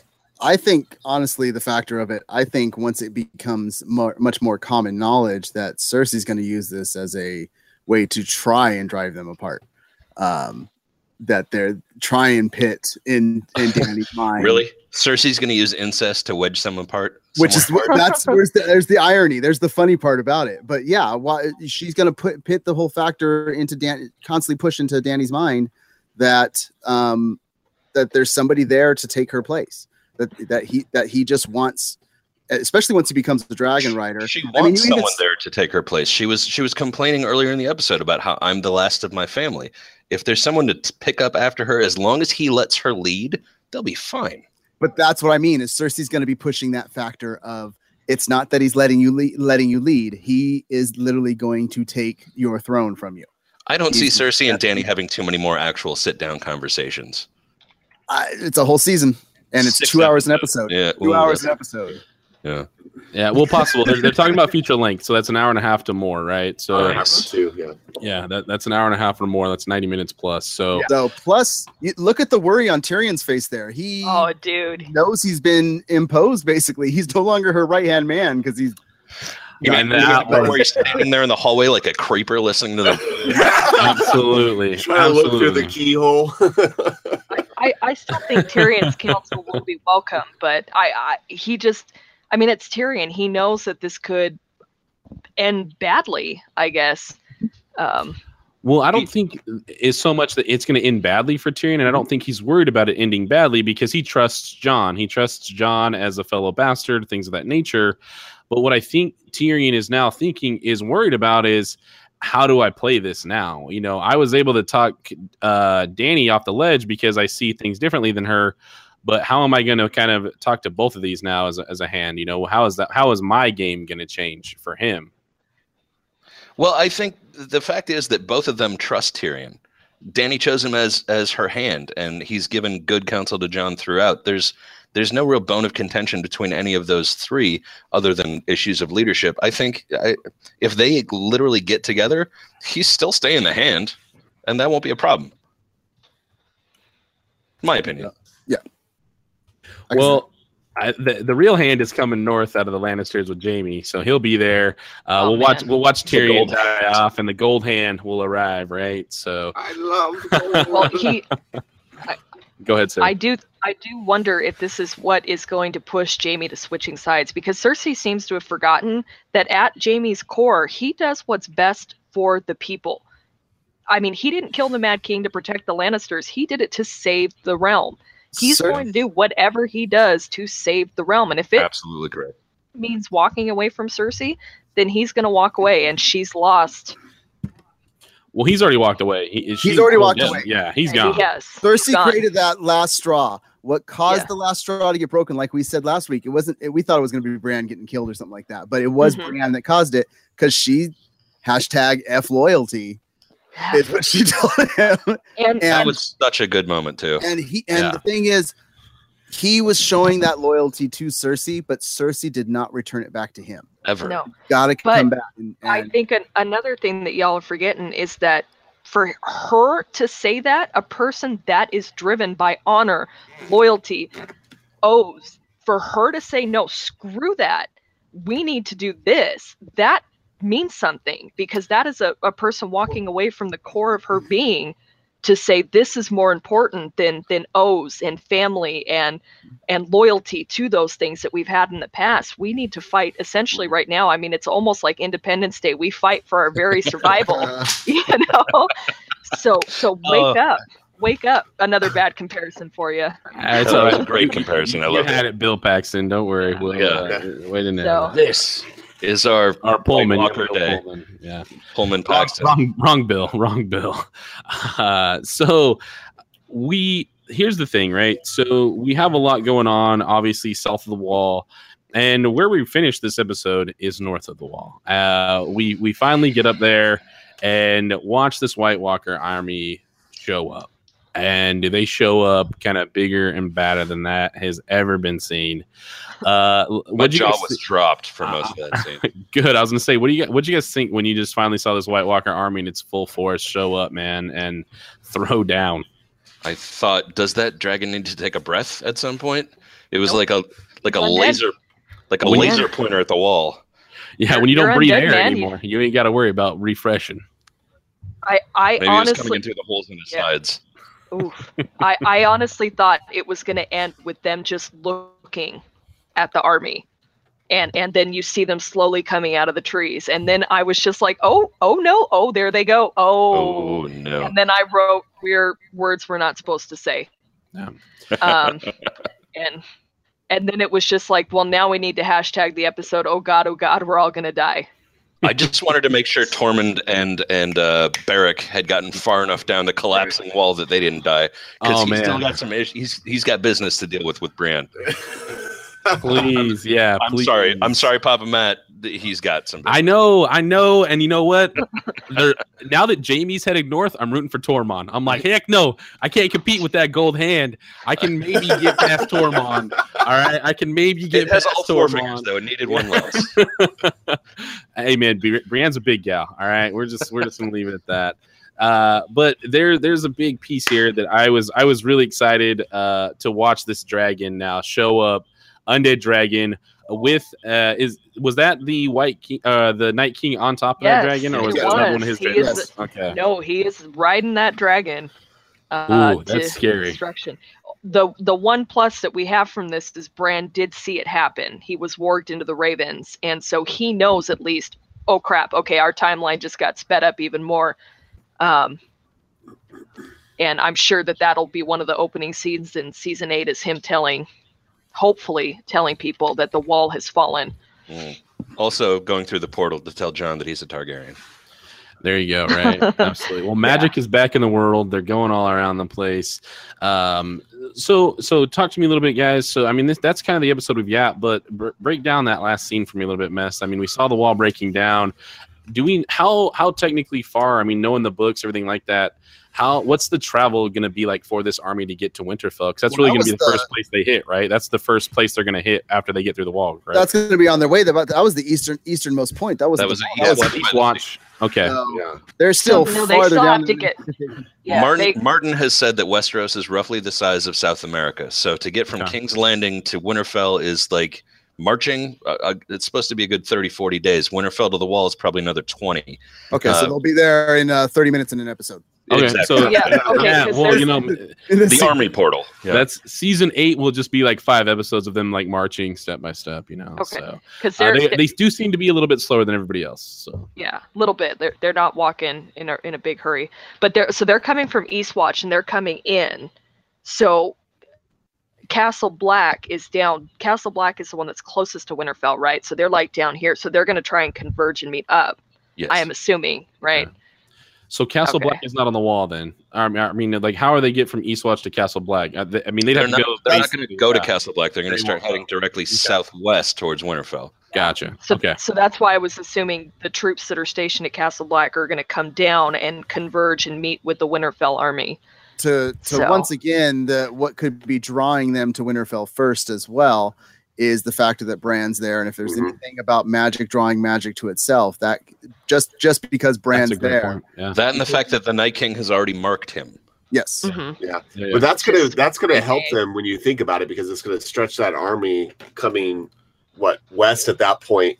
Speaker 4: think honestly, the factor of it, I think once it becomes more, much more common knowledge that Cersei's going to use this as a way to try and drive them apart. Um, that they're try and pit in in <laughs> Dany's mind.
Speaker 6: Really? Cersei's going to use incest to wedge them apart?
Speaker 4: Which is that's where's the, there's the irony. There's the funny part about it. But yeah, why she's going to put pit the whole factor into Dan, constantly push into Dany's mind that um that there's somebody there to take her place. That that he that he just wants, especially once he becomes the dragon rider.
Speaker 6: She
Speaker 4: I mean,
Speaker 6: wants
Speaker 4: even
Speaker 6: someone there to take her place. She was she was complaining earlier in the episode about how I'm the last of my family. If there's someone to t- pick up after her, as long as he lets her lead, they'll be fine.
Speaker 4: But that's what I mean. Is Cersei's going to be pushing that factor of it's not that he's letting you lead, letting you lead. He is literally going to take your throne from you.
Speaker 6: I don't see Cersei and Dany having too many more actual sit down conversations.
Speaker 4: I, it's a whole season, and it's
Speaker 6: Six
Speaker 4: two hours an episode.
Speaker 6: Yeah,
Speaker 4: Two
Speaker 6: ooh,
Speaker 4: hours an episode.
Speaker 6: Yeah,
Speaker 1: Yeah, well, possible. They're, they're talking about feature length, so that's an hour and a half to more, right? So
Speaker 3: Hour and a half
Speaker 6: Nice.
Speaker 3: two, yeah.
Speaker 1: yeah, that, that's an hour and a half or more. That's ninety minutes plus. So
Speaker 4: So plus, you, look at the worry on Tyrion's face there. He
Speaker 2: Oh, dude.
Speaker 4: knows he's been imposed. Basically, he's no longer her right hand man because he's.
Speaker 6: you
Speaker 1: And
Speaker 6: mean
Speaker 1: that
Speaker 6: where
Speaker 1: was-
Speaker 6: you're standing there in the hallway like a creeper listening to the <laughs>
Speaker 1: absolutely,
Speaker 3: Trying to look through the
Speaker 1: absolutely.
Speaker 3: keyhole. <laughs>
Speaker 2: I, I still think Tyrion's <laughs> counsel will be welcome, but I, I he just I mean it's Tyrion. He knows that this could end badly, I guess. Um
Speaker 1: Well, I don't think it's so much that it's going to end badly for Tyrion, and I don't think he's worried about it ending badly because he trusts Jon. He trusts Jon as a fellow bastard, things of that nature. But what I think Tyrion is now thinking is worried about is how do I play this now? You know, I was able to talk uh, Dany off the ledge because I see things differently than her. But how am I going to kind of talk to both of these now as a, as a hand? You know, how is that? How is my game going to change for him?
Speaker 6: Well, I think the fact is that both of them trust Tyrion. Dany chose him as as her hand, and he's given good counsel to Jon throughout. There's there's no real bone of contention between any of those three, other than issues of leadership. I think I, if they literally get together, he's still staying the hand, and that won't be a problem. My opinion.
Speaker 4: Yeah.
Speaker 1: Well, I, the the real hand is coming north out of the Lannisters with Jaime, so he'll be there. Uh,
Speaker 2: Oh,
Speaker 1: we'll watch we'll watch
Speaker 6: The
Speaker 1: Tyrion die
Speaker 6: hand.
Speaker 1: off, and the gold hand will arrive. Right. So
Speaker 3: I love. <laughs>
Speaker 2: Well, he
Speaker 1: go ahead, sir.
Speaker 2: I do I do wonder if this is what is going to push Jaime to switching sides because Cersei seems to have forgotten that at Jaime's core, he does what's best for the people. I mean, he didn't kill the Mad King to protect the Lannisters. He did it to save the realm. He's
Speaker 4: Cer-
Speaker 2: going to do whatever he does to save the realm. And if it
Speaker 6: Absolutely correct.
Speaker 2: means walking away from Cersei, then he's going to walk away and she's lost.
Speaker 1: Well, he's already walked away. He, she's
Speaker 4: already walked
Speaker 1: yeah,
Speaker 4: away.
Speaker 1: Yeah, he's gone.
Speaker 2: Yes.
Speaker 4: Cersei
Speaker 2: gone.
Speaker 4: created that last straw. What caused
Speaker 2: Yeah.
Speaker 4: the last straw to get broken? Like we said last week, it wasn't. It, we thought it was going to be Bran getting killed or something like that, but it was
Speaker 2: Mhm.
Speaker 4: Bran that caused it because she hashtag f loyalty is what she <laughs> told him.
Speaker 2: And
Speaker 6: That was such a good moment too.
Speaker 4: and he and
Speaker 1: Yeah.
Speaker 4: the thing is, he was showing that loyalty to Cersei, but Cersei did not return it back to him.
Speaker 6: Ever.
Speaker 2: no.
Speaker 4: Got to come back. And,
Speaker 2: I think an, another thing that y'all are forgetting is that for her to say that, a person that is driven by honor, loyalty, oaths, for her to say, no, screw that, we need to do this, that means something because that is a, a person walking away from the core of her being to say this is more important than than oaths and family and and loyalty to those things that we've had in the past. We need to fight essentially right now. I mean, it's almost like Independence Day. We fight for our very survival, <laughs> <laughs> you know. So so wake
Speaker 6: Oh.
Speaker 2: up. Wake up. Another bad comparison for you.
Speaker 1: Uh, It's
Speaker 6: That
Speaker 1: all
Speaker 6: was
Speaker 1: right.
Speaker 6: a great comparison. I
Speaker 1: You
Speaker 6: love
Speaker 1: had
Speaker 6: it.
Speaker 1: it, Bill Paxton. Don't worry. We'll,
Speaker 6: Yeah.
Speaker 1: uh, wait a minute.
Speaker 2: So-
Speaker 6: This is our
Speaker 1: Our Pullman,
Speaker 6: Walker Day.
Speaker 1: Pullman. Yeah.
Speaker 6: Pullman
Speaker 1: wrong,
Speaker 6: Paxton.
Speaker 1: wrong, wrong bill, <laughs> wrong bill. Uh, so we here's the thing, right? So we have a lot going on, obviously south of the wall, and where we finish this episode is north of the wall. Uh, we we finally get up there and watch this White Walker army show up. And do they show up kind of bigger and badder than that has ever been seen. Uh,
Speaker 6: My jaw
Speaker 1: guys
Speaker 6: was dropped for most of that scene. <laughs>
Speaker 1: Good. I was gonna say, what do you what you guys think when you just finally saw this White Walker army in its full force show up, man, and throw down?
Speaker 6: I thought, does that dragon need to take a breath at some point? It was
Speaker 2: Nope.
Speaker 6: like a like a
Speaker 2: Undead.
Speaker 6: laser, like a
Speaker 1: When you-
Speaker 6: laser pointer at the wall.
Speaker 1: Yeah,
Speaker 2: You're-
Speaker 1: when you don't breathe air
Speaker 2: man.
Speaker 1: Anymore, you ain't got to worry about refreshing.
Speaker 2: I I
Speaker 6: Maybe it was coming
Speaker 2: honestly
Speaker 6: in through the holes in his
Speaker 2: Yeah.
Speaker 6: sides.
Speaker 2: Oof. I, I honestly thought it was going to end with them just looking at the army. And, and then you see them slowly coming out of the trees. And then I was just like, oh, oh no, oh, there they go. Oh.
Speaker 6: Oh no!
Speaker 2: And then I wrote weird words we're not supposed to say.
Speaker 1: Yeah.
Speaker 2: Um, and and then it was just like, well, now we need to hashtag the episode. Oh God, oh God, we're all gonna die.
Speaker 6: I just wanted to make sure Tormund and and uh, Beric had gotten far enough down the collapsing wall that they didn't die because
Speaker 1: Oh
Speaker 6: he's still got some issues. He's he's got business to deal with with Bran. <laughs>
Speaker 1: please, yeah,
Speaker 6: I'm
Speaker 1: please.
Speaker 6: sorry. I'm sorry, Papa Matt. He's got some.
Speaker 1: I know, I know, and you know what? Now that Jaime's headed north, I'm rooting for Tormund. I'm like, heck no, I can't compete with that gold hand. I can maybe get past Tormund. All right, I can maybe get
Speaker 6: It has
Speaker 1: past
Speaker 6: all four fingers
Speaker 1: Tormund.
Speaker 6: though. It needed one less. <laughs>
Speaker 1: hey man, Bri- Brienne's a big gal. All right, we're just we're just gonna leave it at that. Uh, but there there's a big piece here that I was I was really excited uh, to watch this dragon now show up, undead dragon with uh, is was that the white king, uh, the night king on top of
Speaker 2: Yes,
Speaker 1: that dragon or was that another one of his
Speaker 2: He
Speaker 1: dragons?
Speaker 2: is
Speaker 1: Okay,
Speaker 2: No, he is riding that dragon. Uh,
Speaker 1: Ooh, that's scary.
Speaker 2: Destruction. The the one plus that we have from this is Bran did see it happen. He was warged into the Ravens, and so he knows at least. Oh crap! Okay, our timeline just got sped up even more. Um, and I'm sure that that'll be one of the opening scenes in season eight is him telling, hopefully telling people that the wall has fallen.
Speaker 6: Mm. Also, going through the portal to tell Jon that he's a Targaryen.
Speaker 1: There you go. Right. <laughs> Absolutely. Well, magic is back in the world. They're going all around the place. Um, so, so talk to me a little bit, guys. So, I mean, this, that's kind of the episode we've got, but br- break down that last scene for me a little bit, Mest. I mean, we saw the wall breaking down. Do we, how, how technically far, I mean, knowing the books, everything like that, how, what's the travel going to be like for this army to get to Winterfell? Because that's
Speaker 4: Well,
Speaker 1: really going to be the,
Speaker 4: the-
Speaker 1: first place they hit, right? That's the first place they're going to hit after they get through the wall, right?
Speaker 4: That's going to be on their way. That that was the eastern easternmost point. That was
Speaker 6: That was a
Speaker 4: that was
Speaker 6: east-
Speaker 1: Watch. Okay.
Speaker 4: so
Speaker 3: Yeah.
Speaker 4: they're still
Speaker 2: No, they
Speaker 4: farther
Speaker 2: still
Speaker 4: down.
Speaker 2: have to get- Yeah,
Speaker 6: Martin
Speaker 2: they-
Speaker 6: Martin has said that Westeros is roughly the size of South America. So to get from
Speaker 1: Okay.
Speaker 6: King's Landing to Winterfell is like marching. Uh, uh, it's supposed to be a good 30, 40 days. Winterfell to the wall is probably another 20.
Speaker 4: Okay,
Speaker 6: Uh,
Speaker 4: so they'll be there in uh, 30 minutes in an episode.
Speaker 1: Okay.
Speaker 6: Exactly.
Speaker 1: So,
Speaker 2: Yeah, okay,
Speaker 1: yeah,
Speaker 2: 'cause
Speaker 1: well, you know,
Speaker 4: the
Speaker 6: the
Speaker 4: se-
Speaker 6: army portal. Yeah.
Speaker 1: That's season eight will just be like five episodes of them like marching step by step, you know.
Speaker 2: Okay.
Speaker 1: So
Speaker 2: because
Speaker 1: uh,
Speaker 2: they're,
Speaker 1: they, they do seem to be a little bit slower than everybody else. So
Speaker 2: yeah, a little bit. They're they're not walking in a in a big hurry, but they're so they're coming from Eastwatch and they're coming in. So Castle Black is down. Castle Black is the one that's closest to Winterfell, right? So they're like down here. So they're going to try and converge and meet up.
Speaker 6: yes.
Speaker 2: I am assuming, right?
Speaker 1: So Castle
Speaker 2: Okay.
Speaker 1: Black is not on the wall then. I mean, I mean, like how are they get from Eastwatch to Castle Black? Uh, they- I mean, they'd
Speaker 6: They're
Speaker 1: have
Speaker 6: not,
Speaker 1: to go.
Speaker 6: they're not going to go to
Speaker 1: yeah.
Speaker 6: Castle Black. They're going to start heading directly southwest towards Winterfell.
Speaker 1: Gotcha.
Speaker 2: So,
Speaker 1: okay.
Speaker 2: so that's why I was assuming the troops that are stationed at Castle Black are going to come down and converge and meet with the Winterfell army.
Speaker 4: to to
Speaker 2: So-
Speaker 4: once again the what could be drawing them to Winterfell first as well is the factor that Bran's there, and if there's
Speaker 3: Mhm.
Speaker 4: anything about magic drawing magic to itself, that just just because
Speaker 1: That's
Speaker 4: Bran's
Speaker 1: a great
Speaker 4: there,
Speaker 1: point. Yeah.
Speaker 6: That and the fact that the Night King has already marked him.
Speaker 4: yes,
Speaker 2: Mhm.
Speaker 1: Yeah, yeah.
Speaker 3: But that's gonna that's gonna help them when you think about it because it's gonna stretch that army coming what west at that point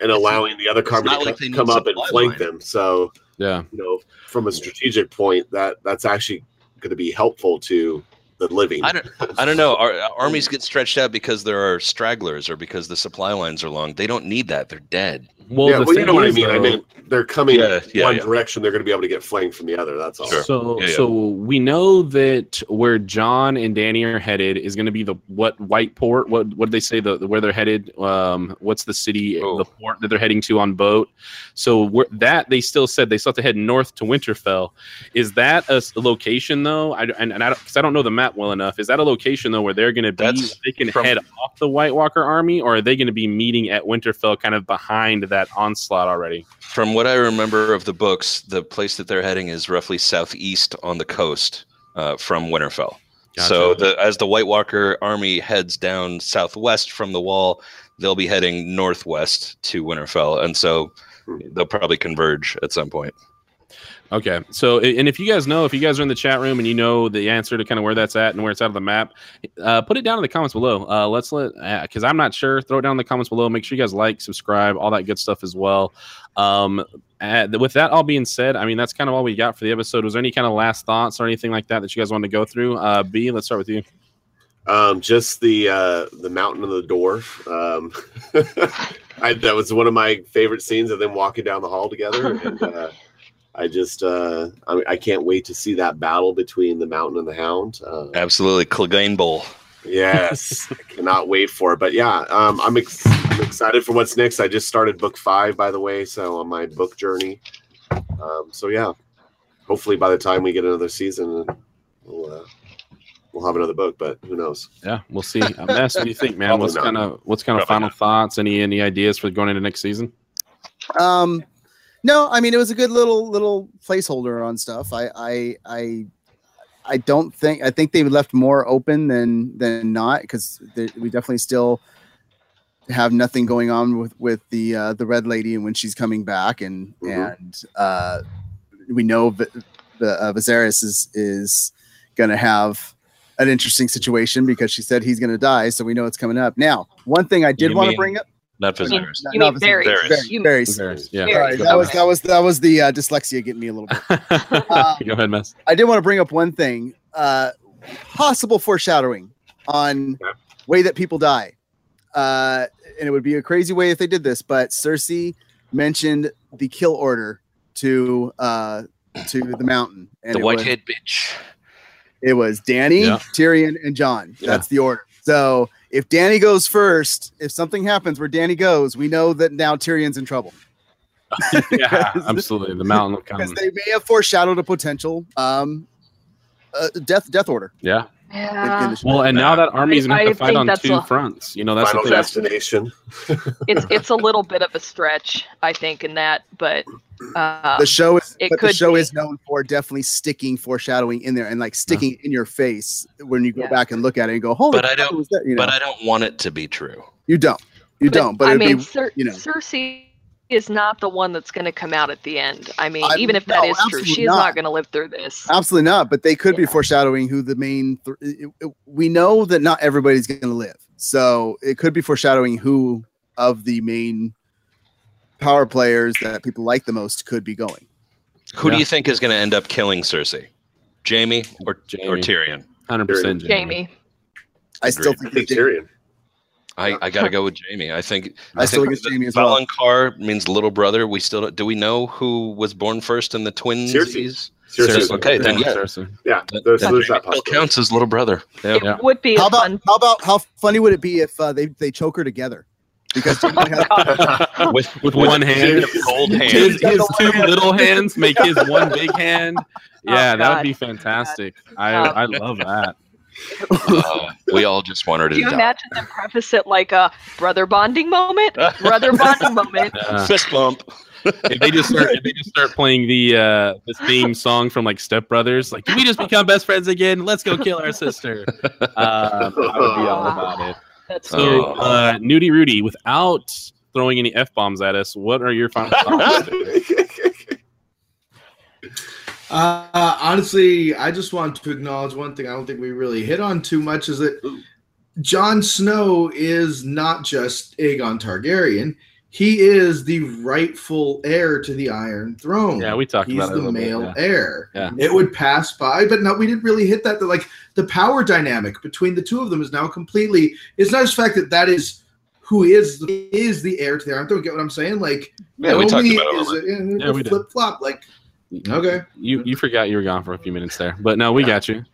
Speaker 3: and
Speaker 6: It's
Speaker 3: allowing the other
Speaker 6: it's
Speaker 3: army to
Speaker 6: like
Speaker 3: co-
Speaker 6: they need
Speaker 3: come up and flank
Speaker 6: line.
Speaker 3: them. So
Speaker 1: yeah.
Speaker 3: you know, from a strategic point, that that's actually going to be helpful to the living.
Speaker 6: I don't, I don't know. Our, our armies get stretched out because there are stragglers or because the supply lines are long. They don't need that. They're dead.
Speaker 1: Well,
Speaker 3: yeah,
Speaker 1: the
Speaker 3: well, you know what I
Speaker 1: is,
Speaker 3: mean. I mean, they're coming
Speaker 6: Yeah, yeah,
Speaker 3: one
Speaker 6: yeah.
Speaker 3: direction. They're going to be able to get flanked from the other. That's all.
Speaker 6: Sure.
Speaker 1: So,
Speaker 6: Yeah, yeah.
Speaker 1: so we know that where Jon and Dany are headed is going to be the what White Port. What what did they say the, where they're headed? Um, what's the city,
Speaker 6: Oh.
Speaker 1: the port that they're heading to on boat? So where, that they still said they still have to head north to Winterfell. Is that a location though? I and, and I because I don't know the map well enough. Is that a location though where they're going to be?
Speaker 6: That's
Speaker 1: they can
Speaker 6: from-
Speaker 1: head off the White Walker army, or are they going to be meeting at Winterfell, kind of behind that onslaught already?
Speaker 6: From what I remember of the books, the place that they're heading is roughly southeast on the coast uh, from Winterfell. So the, as the White Walker army heads down southwest from the wall, they'll be heading northwest to Winterfell, and so they'll probably converge at some point.
Speaker 1: Okay. So, and if you guys know, if you guys are in the chat room and you know the answer to kind of where that's at and where it's out of the map, uh, put it down in the comments below. Uh, let's let, because I'm not sure. Throw it down in the comments below. Make sure you guys like, subscribe, all that good stuff as well. Um, uh, with that all being said, I mean, that's kind of all we got for the episode. Was there any kind of last thoughts or anything like that that you guys wanted to go through? Uh, B, let's start with you.
Speaker 3: Um, just the uh, the mountain of the dwarf. Um, <laughs> I, that was one of my favorite scenes of them walking down the hall together, and uh, I just uh, I, I can't wait to see that battle between the mountain and the hound. Uh,
Speaker 6: Absolutely, Clegane Bowl.
Speaker 3: yes, I <laughs> cannot wait for it. But yeah, um, I'm, ex- I'm excited for what's next. I just started book five, by the way, so on my book journey. Um, so yeah, hopefully by the time we get another season, we'll uh, we'll have another book. But who knows?
Speaker 1: Yeah, we'll see. Mest, what do you think, man?
Speaker 3: Probably
Speaker 1: What's kind of what's kind of
Speaker 6: Probably
Speaker 1: final thoughts? Any any ideas for going into next season?
Speaker 4: Um, no, I mean it was a good little little placeholder on stuff. I I I I don't think I think they left more open than than not because we definitely still have nothing going on with with the uh, the red lady and when she's coming back and
Speaker 3: Mhm.
Speaker 4: and uh, we know that the uh, Viserys is is going to have an interesting situation because she said he's going to die, so we know it's coming up. Now, one thing I did want to bring up.
Speaker 6: Not
Speaker 2: You mean-
Speaker 6: Viserys.
Speaker 2: you mean
Speaker 4: Viserys.
Speaker 2: Varys.
Speaker 6: Varys.
Speaker 2: You-
Speaker 4: Varys.
Speaker 1: Yeah.
Speaker 2: Varys.
Speaker 4: Sorry, that was that was that was the uh, dyslexia getting me a little bit. <laughs>
Speaker 1: Go ahead, Mest.
Speaker 4: I did want to bring up one thing, uh, possible foreshadowing on
Speaker 3: Yeah.
Speaker 4: way that people die, uh, and it would be a crazy way if they did this. But Cersei mentioned the kill order to uh, to the mountain. And
Speaker 6: the
Speaker 4: it was-
Speaker 6: whitehead bitch.
Speaker 4: It was Dany,
Speaker 1: Yeah.
Speaker 4: Tyrion, and Jon.
Speaker 1: Yeah.
Speaker 4: That's the order. So if Dany goes first, if something happens where Dany goes, we know that now Tyrion's in trouble <laughs>
Speaker 1: yeah, <laughs> absolutely. The mountain will
Speaker 4: because they may have foreshadowed a potential um, uh, death death order.
Speaker 1: Yeah.
Speaker 4: In- in
Speaker 2: Yeah.
Speaker 1: Well, and now that army's gonna have to fight on two
Speaker 2: a-
Speaker 1: fronts. You know, that's
Speaker 3: Final
Speaker 1: the thing.
Speaker 3: destination. <laughs>
Speaker 2: it's it's a little bit of a stretch, I think, in that, but uh,
Speaker 4: the show is,
Speaker 2: it
Speaker 4: but the show
Speaker 2: be.
Speaker 4: is known for definitely sticking foreshadowing in there and like sticking in your face when you go
Speaker 2: Yeah.
Speaker 4: back and look at it and go, "Holy!"
Speaker 6: But I don't-
Speaker 4: You know,
Speaker 6: But I don't want it to be true.
Speaker 4: you don't, you don't. But
Speaker 2: I mean,
Speaker 4: be,
Speaker 2: Cer-
Speaker 4: you know.
Speaker 2: Cersei is not the one that's going to come out at the end. I mean,
Speaker 4: I-
Speaker 2: even if that
Speaker 4: no,
Speaker 2: is true,
Speaker 4: absolutely
Speaker 2: she is
Speaker 4: not.
Speaker 2: not going to live through this.
Speaker 4: Absolutely not. But they could be foreshadowing who the main. Th- it- it- we know that not everybody's going to live, so it could be foreshadowing who of the main power players that people like the most could be going.
Speaker 6: Who do you think is going to end up killing Cersei? Jaime or or Tyrion?
Speaker 1: Hundred percent,
Speaker 2: Jaime.
Speaker 4: I still
Speaker 6: Agreed.
Speaker 3: I
Speaker 4: think,
Speaker 3: think Tyrion.
Speaker 6: I, I got to go with Jaime. I think
Speaker 4: I still
Speaker 6: think
Speaker 4: think Jaime as well.
Speaker 6: Valonqar means little brother. We still don't, we know who was born first in the twins?
Speaker 3: Cersei. Cersei.
Speaker 6: Okay, then yeah.
Speaker 1: Cersei.
Speaker 3: Yeah,
Speaker 6: That-
Speaker 3: there's,
Speaker 6: that
Speaker 3: there's that
Speaker 6: still counts as little brother. Yeah.
Speaker 2: It
Speaker 1: Yeah.
Speaker 2: would be
Speaker 4: How about
Speaker 2: fun.
Speaker 4: how about how funny would it be if uh, they they choke her together? Because Jaime has- <laughs> <laughs>
Speaker 6: with
Speaker 1: With one hand.
Speaker 6: gold hand.
Speaker 1: His, his two little <laughs> hands make his one big hand. Yeah, that would be fantastic. I
Speaker 2: Um,
Speaker 1: I love that.
Speaker 6: Uh, we all just want her to
Speaker 2: Do you
Speaker 6: die.
Speaker 2: imagine them preface it like a brother bonding moment? Brother bonding moment.
Speaker 1: Yeah. <laughs>
Speaker 6: Fist bump.
Speaker 1: if they just start if they just start playing the uh the theme song from like Step Brothers, like can we just become best friends again? Let's go kill our sister. <laughs> Um, I would be all about it.
Speaker 2: That's
Speaker 1: So, uh, Nudie Rudy, without throwing any f bombs at us, what are your final thoughts? <laughs>
Speaker 5: Uh, honestly, I just want to acknowledge one thing I don't think we really hit on too much is that Jon Snow is not just Aegon Targaryen. He is the rightful heir to the Iron Throne.
Speaker 1: yeah, we talked
Speaker 5: He's
Speaker 1: about it a
Speaker 5: the male
Speaker 1: bit. Yeah.
Speaker 5: heir.
Speaker 1: Yeah.
Speaker 5: It would pass by, but no, we didn't really hit that. The, like the power dynamic between the two of them is now completely. It's not just the fact that that is who is is the heir to the Iron Throne. Get what I'm saying? Like
Speaker 6: Yeah, we talked about it a
Speaker 5: is
Speaker 6: little
Speaker 5: a,
Speaker 1: Yeah, we did.
Speaker 5: flip flop. Like okay,
Speaker 1: You you forgot you were gone for a few minutes there, but no, we got you.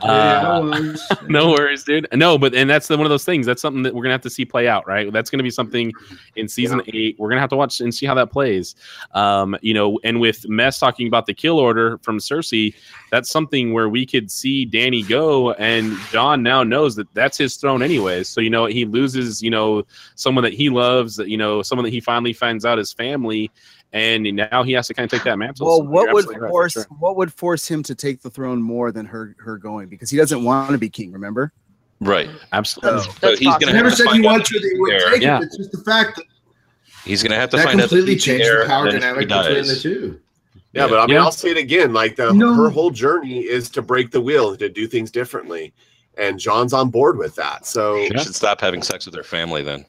Speaker 5: Yeah,
Speaker 1: Uh,
Speaker 5: no worries. <laughs>
Speaker 1: no worries, dude. No, but and that's the, one of those things. That's something that we're gonna have to see play out, right? That's gonna be something in season eight. We're gonna have to watch and see how that plays. Um, you know, and with Mest talking about the kill order from Cersei, that's something where we could see Dany go, and Jon now knows that that's his throne anyways. So you know, he loses, you know, someone that he loves, you know, someone that he finally finds out his family. And now he has to kind of take that mantle.
Speaker 4: well,
Speaker 1: So
Speaker 4: what would
Speaker 1: absolutely right,
Speaker 4: force
Speaker 1: sure.
Speaker 4: what would force him to take the throne more than her her going because he doesn't want to be king. Remember?
Speaker 6: Right.
Speaker 1: Absolutely.
Speaker 2: That's,
Speaker 6: So
Speaker 2: that's
Speaker 6: he's gonna
Speaker 5: never said
Speaker 6: find
Speaker 5: you
Speaker 6: out
Speaker 5: want to.
Speaker 6: the
Speaker 5: They would take
Speaker 1: Yeah.
Speaker 5: it. It's just the fact that
Speaker 6: He's going to have to
Speaker 5: that
Speaker 6: find out
Speaker 5: completely
Speaker 6: the
Speaker 5: changed the power dynamic between the two.
Speaker 3: Yeah, but I mean,
Speaker 1: Yeah.
Speaker 3: I'll say it again. Like the,
Speaker 5: No.
Speaker 3: her whole journey is to break the wheel, to do things differently, and Jon's on board with that. So
Speaker 6: She should stop having sex with her family then.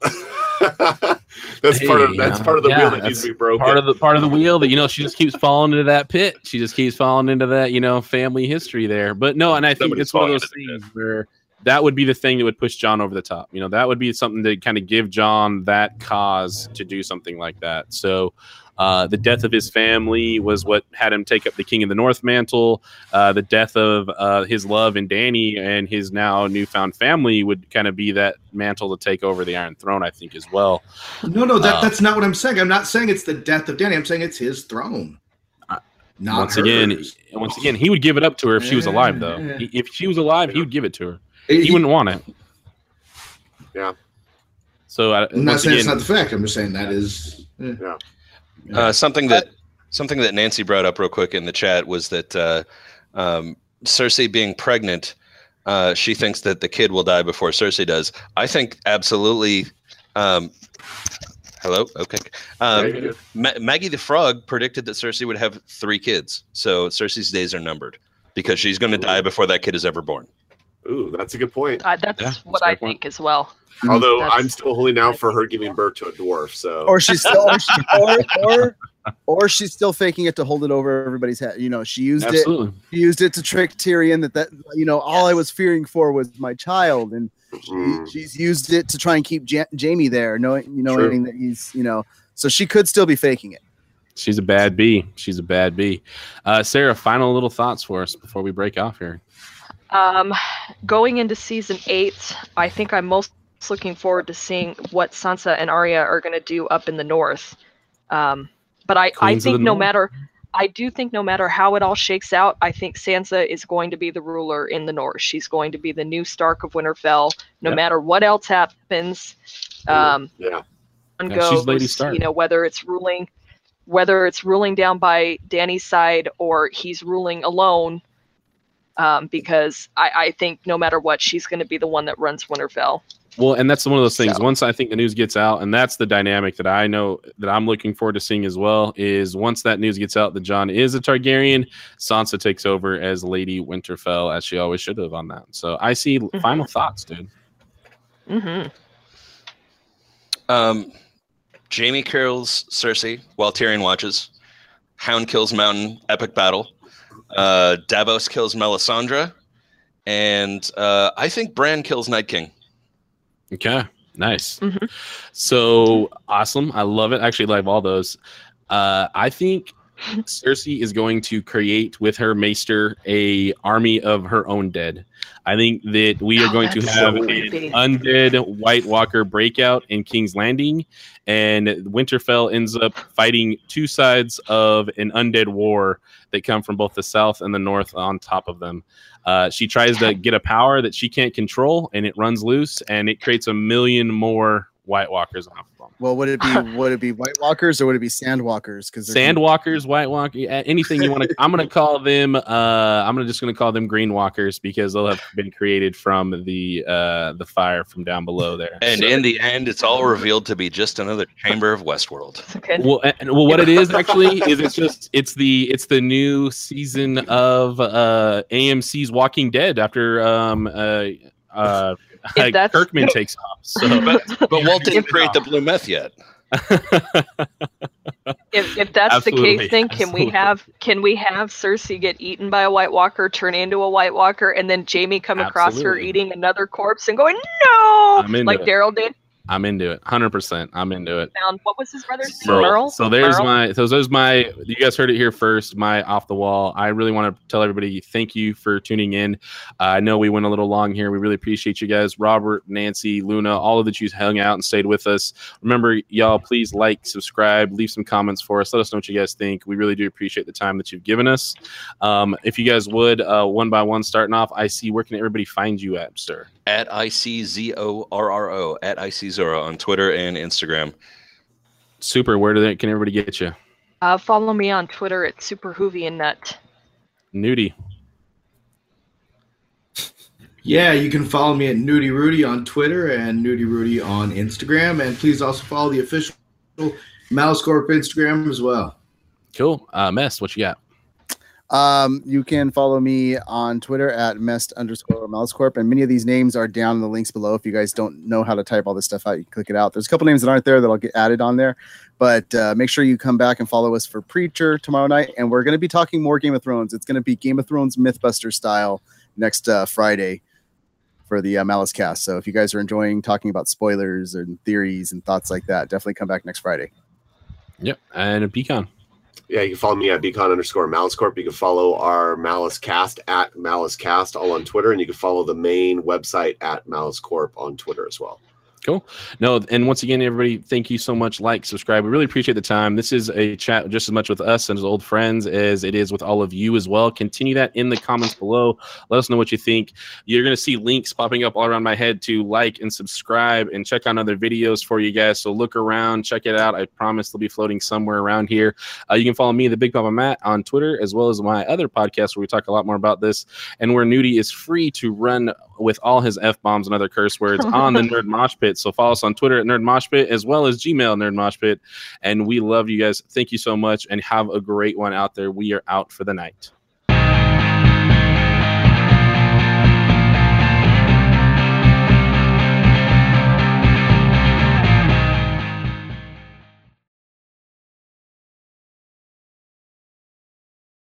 Speaker 6: <laughs> <laughs>
Speaker 3: that's part of that's
Speaker 1: uh,
Speaker 3: part of the
Speaker 1: Yeah,
Speaker 3: wheel that needs to be broken.
Speaker 1: part of the part of the wheel that you know she just keeps falling into that pit. She just keeps falling into that you know family history there. But no, and I think
Speaker 6: Somebody's
Speaker 1: it's one of those things where that would be the thing that would push Jon over the top. You know, that would be something to kind of give Jon that cause to do something like that. So. Uh, the death of his family was what had him take up the King of the North mantle. Uh, the death of uh, his love and Dany and his now newfound family would kind of be that mantle to take over the Iron Throne, I think, as well.
Speaker 5: No, no, that,
Speaker 1: Uh,
Speaker 5: that's not what I'm saying. I'm not saying it's the death of Dany. I'm saying it's his throne. Not
Speaker 1: once again, once again, he would give it up to her if she was alive, though.
Speaker 5: Yeah.
Speaker 1: He- If she was alive, he would give it to her.
Speaker 5: He-
Speaker 1: He wouldn't want it.
Speaker 3: Yeah.
Speaker 1: So uh,
Speaker 5: I'm not
Speaker 1: once
Speaker 5: saying it's not the fact. I'm just saying that is. eh.
Speaker 3: Yeah.
Speaker 6: Uh, something that something that Nancy brought up real quick in the chat was that uh, um, Cersei being pregnant, uh, she thinks that the kid will die before Cersei does. I think absolutely. Um, hello. Okay. Um, Ma- Maggie the Frog predicted that Cersei would have three kids, so Cersei's days are numbered because she's going to die before that kid is ever born.
Speaker 3: Ooh, that's a good point.
Speaker 2: Uh, that's
Speaker 1: Yeah,
Speaker 2: what
Speaker 1: that's a
Speaker 2: I
Speaker 1: good point.
Speaker 2: think as well.
Speaker 3: Although
Speaker 2: That's-
Speaker 3: I'm still holding out for her giving birth to a dwarf. So
Speaker 4: Or she's still or, she, <laughs> or, or or she's still faking it to hold it over everybody's head. You know, she used it
Speaker 1: absolutely.
Speaker 4: she used it to trick Tyrion that that you know all I was fearing for was my child, and she,
Speaker 3: Mm.
Speaker 4: she's used it to try and keep ja- Jaime there, knowing you know
Speaker 1: True.
Speaker 4: knowing that he's you know. So she could still be faking it.
Speaker 1: She's a bad bee. She's a bad bee. Uh, Sarah, final little thoughts for us before we break off here.
Speaker 2: Um, going into season eight, I think I'm most looking forward to seeing what Sansa and Arya are going to do up in the north. Um, but I, I
Speaker 1: Queens
Speaker 2: think no
Speaker 1: North.
Speaker 2: matter, I do think no matter how it all shakes out, I think Sansa is going to be the ruler in the north. She's going to be the new Stark of Winterfell, no
Speaker 1: Yep.
Speaker 2: matter what else happens. Um,
Speaker 3: Yeah.
Speaker 1: Yeah, she's Lady Stark.
Speaker 2: you know, whether it's ruling, whether it's ruling down by Dany's side or he's ruling alone. Um, because I, I think no matter what, she's going to be the one that runs Winterfell.
Speaker 1: Well, and that's one of those things.
Speaker 2: So-
Speaker 1: Once I think the news gets out, and that's the dynamic that I know that I'm looking forward to seeing as well. Is once that news gets out that Jon is a Targaryen, Sansa takes over as Lady Winterfell, as she always should have on that. So I see final thoughts, dude.
Speaker 2: hmm
Speaker 6: Um, Jaime kills Cersei while Tyrion watches. Hound kills Mountain, epic battle. Uh, Davos kills Melisandre, and uh, I think Bran kills Night King.
Speaker 1: Okay, nice.
Speaker 2: Mhm.
Speaker 1: So awesome. I love it. Actually, love all those. Uh, I think Cersei is going to create with her maester a army of her own dead. I think that we are
Speaker 2: Oh,
Speaker 1: going to have
Speaker 2: so
Speaker 1: an undead White Walker breakout in King's Landing, and Winterfell ends up fighting two sides of an undead war that come from both the south and the north on top of them. Uh, she tries to get a power that she can't control, and it runs loose, and it creates a million more White Walkers off.
Speaker 4: Well, would it be <laughs> would it be White Walkers or would it be Sandwalkers? Because
Speaker 1: Sandwalkers, White Walker, anything you want to. I'm gonna call them. Uh, I'm gonna just gonna call them Green Walkers because they'll have been created from the uh, the fire from down below there.
Speaker 6: And
Speaker 1: So-
Speaker 6: in the end, it's all revealed to be just another chamber of Westworld.
Speaker 2: Okay.
Speaker 1: well, and, well, what it is actually is it's just it's the it's the new season of uh, AMC's Walking Dead after um uh uh
Speaker 2: If that's-
Speaker 1: Kirkman takes <laughs> off. So
Speaker 6: But Walt didn't create the blue meth yet.
Speaker 2: If, if that's
Speaker 1: Absolutely,
Speaker 2: the case, then can
Speaker 1: absolutely.
Speaker 2: we have can we have Cersei get eaten by a White Walker, turn into a White Walker, and then Jaime come across her eating another corpse and going no, like. Daryl did?
Speaker 1: I'm into it, hundred percent. I'm into it.
Speaker 2: Found what was his brother's name?
Speaker 1: Merle.
Speaker 2: Merle.
Speaker 1: So there's
Speaker 2: Merle?
Speaker 1: my so there's my you guys heard it here first. My off the wall. I really want to tell everybody thank you for tuning in. Uh, I know we went a little long here. We really appreciate you guys, Robert, Nancy, Luna, all of that you hung out and stayed with us. Remember, y'all, please like, subscribe, leave some comments for us. Let us know what you guys think. We really do appreciate the time that you've given us. Um, if you guys would, uh, one by one, starting off, I see where can everybody find you at, sir?
Speaker 6: At I C Z O R R O at I C Zora on Twitter and Instagram.
Speaker 1: Super. Where do they, can everybody get you?
Speaker 2: Uh, follow me on Twitter at SuperWhovianNut.
Speaker 1: Nudie.
Speaker 5: Yeah, you can follow me at Nudie Rudy on Twitter and Nudie Rudy on Instagram, and please also follow the official Malice Corp Instagram as well.
Speaker 1: Cool. Uh, Mest, what you got?
Speaker 4: Um, you can follow me on Twitter at mest underscore MaliceCorp, and many of these names are down in the links below. If you guys don't know how to type all this stuff out, you can click it out. There's a couple names that aren't there that'll get added on there, but uh, make sure you come back and follow us for Preacher tomorrow night, and we're going to be talking more Game of Thrones. It's going to be Game of Thrones MythBuster style next uh, Friday for the uh, Malice Cast. So if you guys are enjoying talking about spoilers and theories and thoughts like that, definitely come back next Friday.
Speaker 1: Yep. And a Bcon.
Speaker 3: Yeah, you can follow me at Bcon underscore malice corp. You can follow our malice cast at malice cast all on Twitter, and you can follow the main website at malice corp on Twitter as well.
Speaker 1: Cool. No, and once again, everybody, thank you so much. Like, subscribe. We really appreciate the time. This is a chat just as much with us and as old friends as it is with all of you as well. Continue that in the comments below. Let us know what you think. You're going to see links popping up all around my head to like and subscribe and check out other videos for you guys. So look around, check it out. I promise they'll be floating somewhere around here. Uh, you can follow me, the Big Papa Matt, on Twitter, as well as my other podcast where we talk a lot more about this and where Nudie is free to run with all his f bombs and other curse words on the <laughs> Nerd Mosh Pit. So follow us on Twitter at Nerd Mosh Pit as well as Gmail Nerd Mosh Pit. And we love you guys. Thank you so much and have a great one out there. We are out for the night.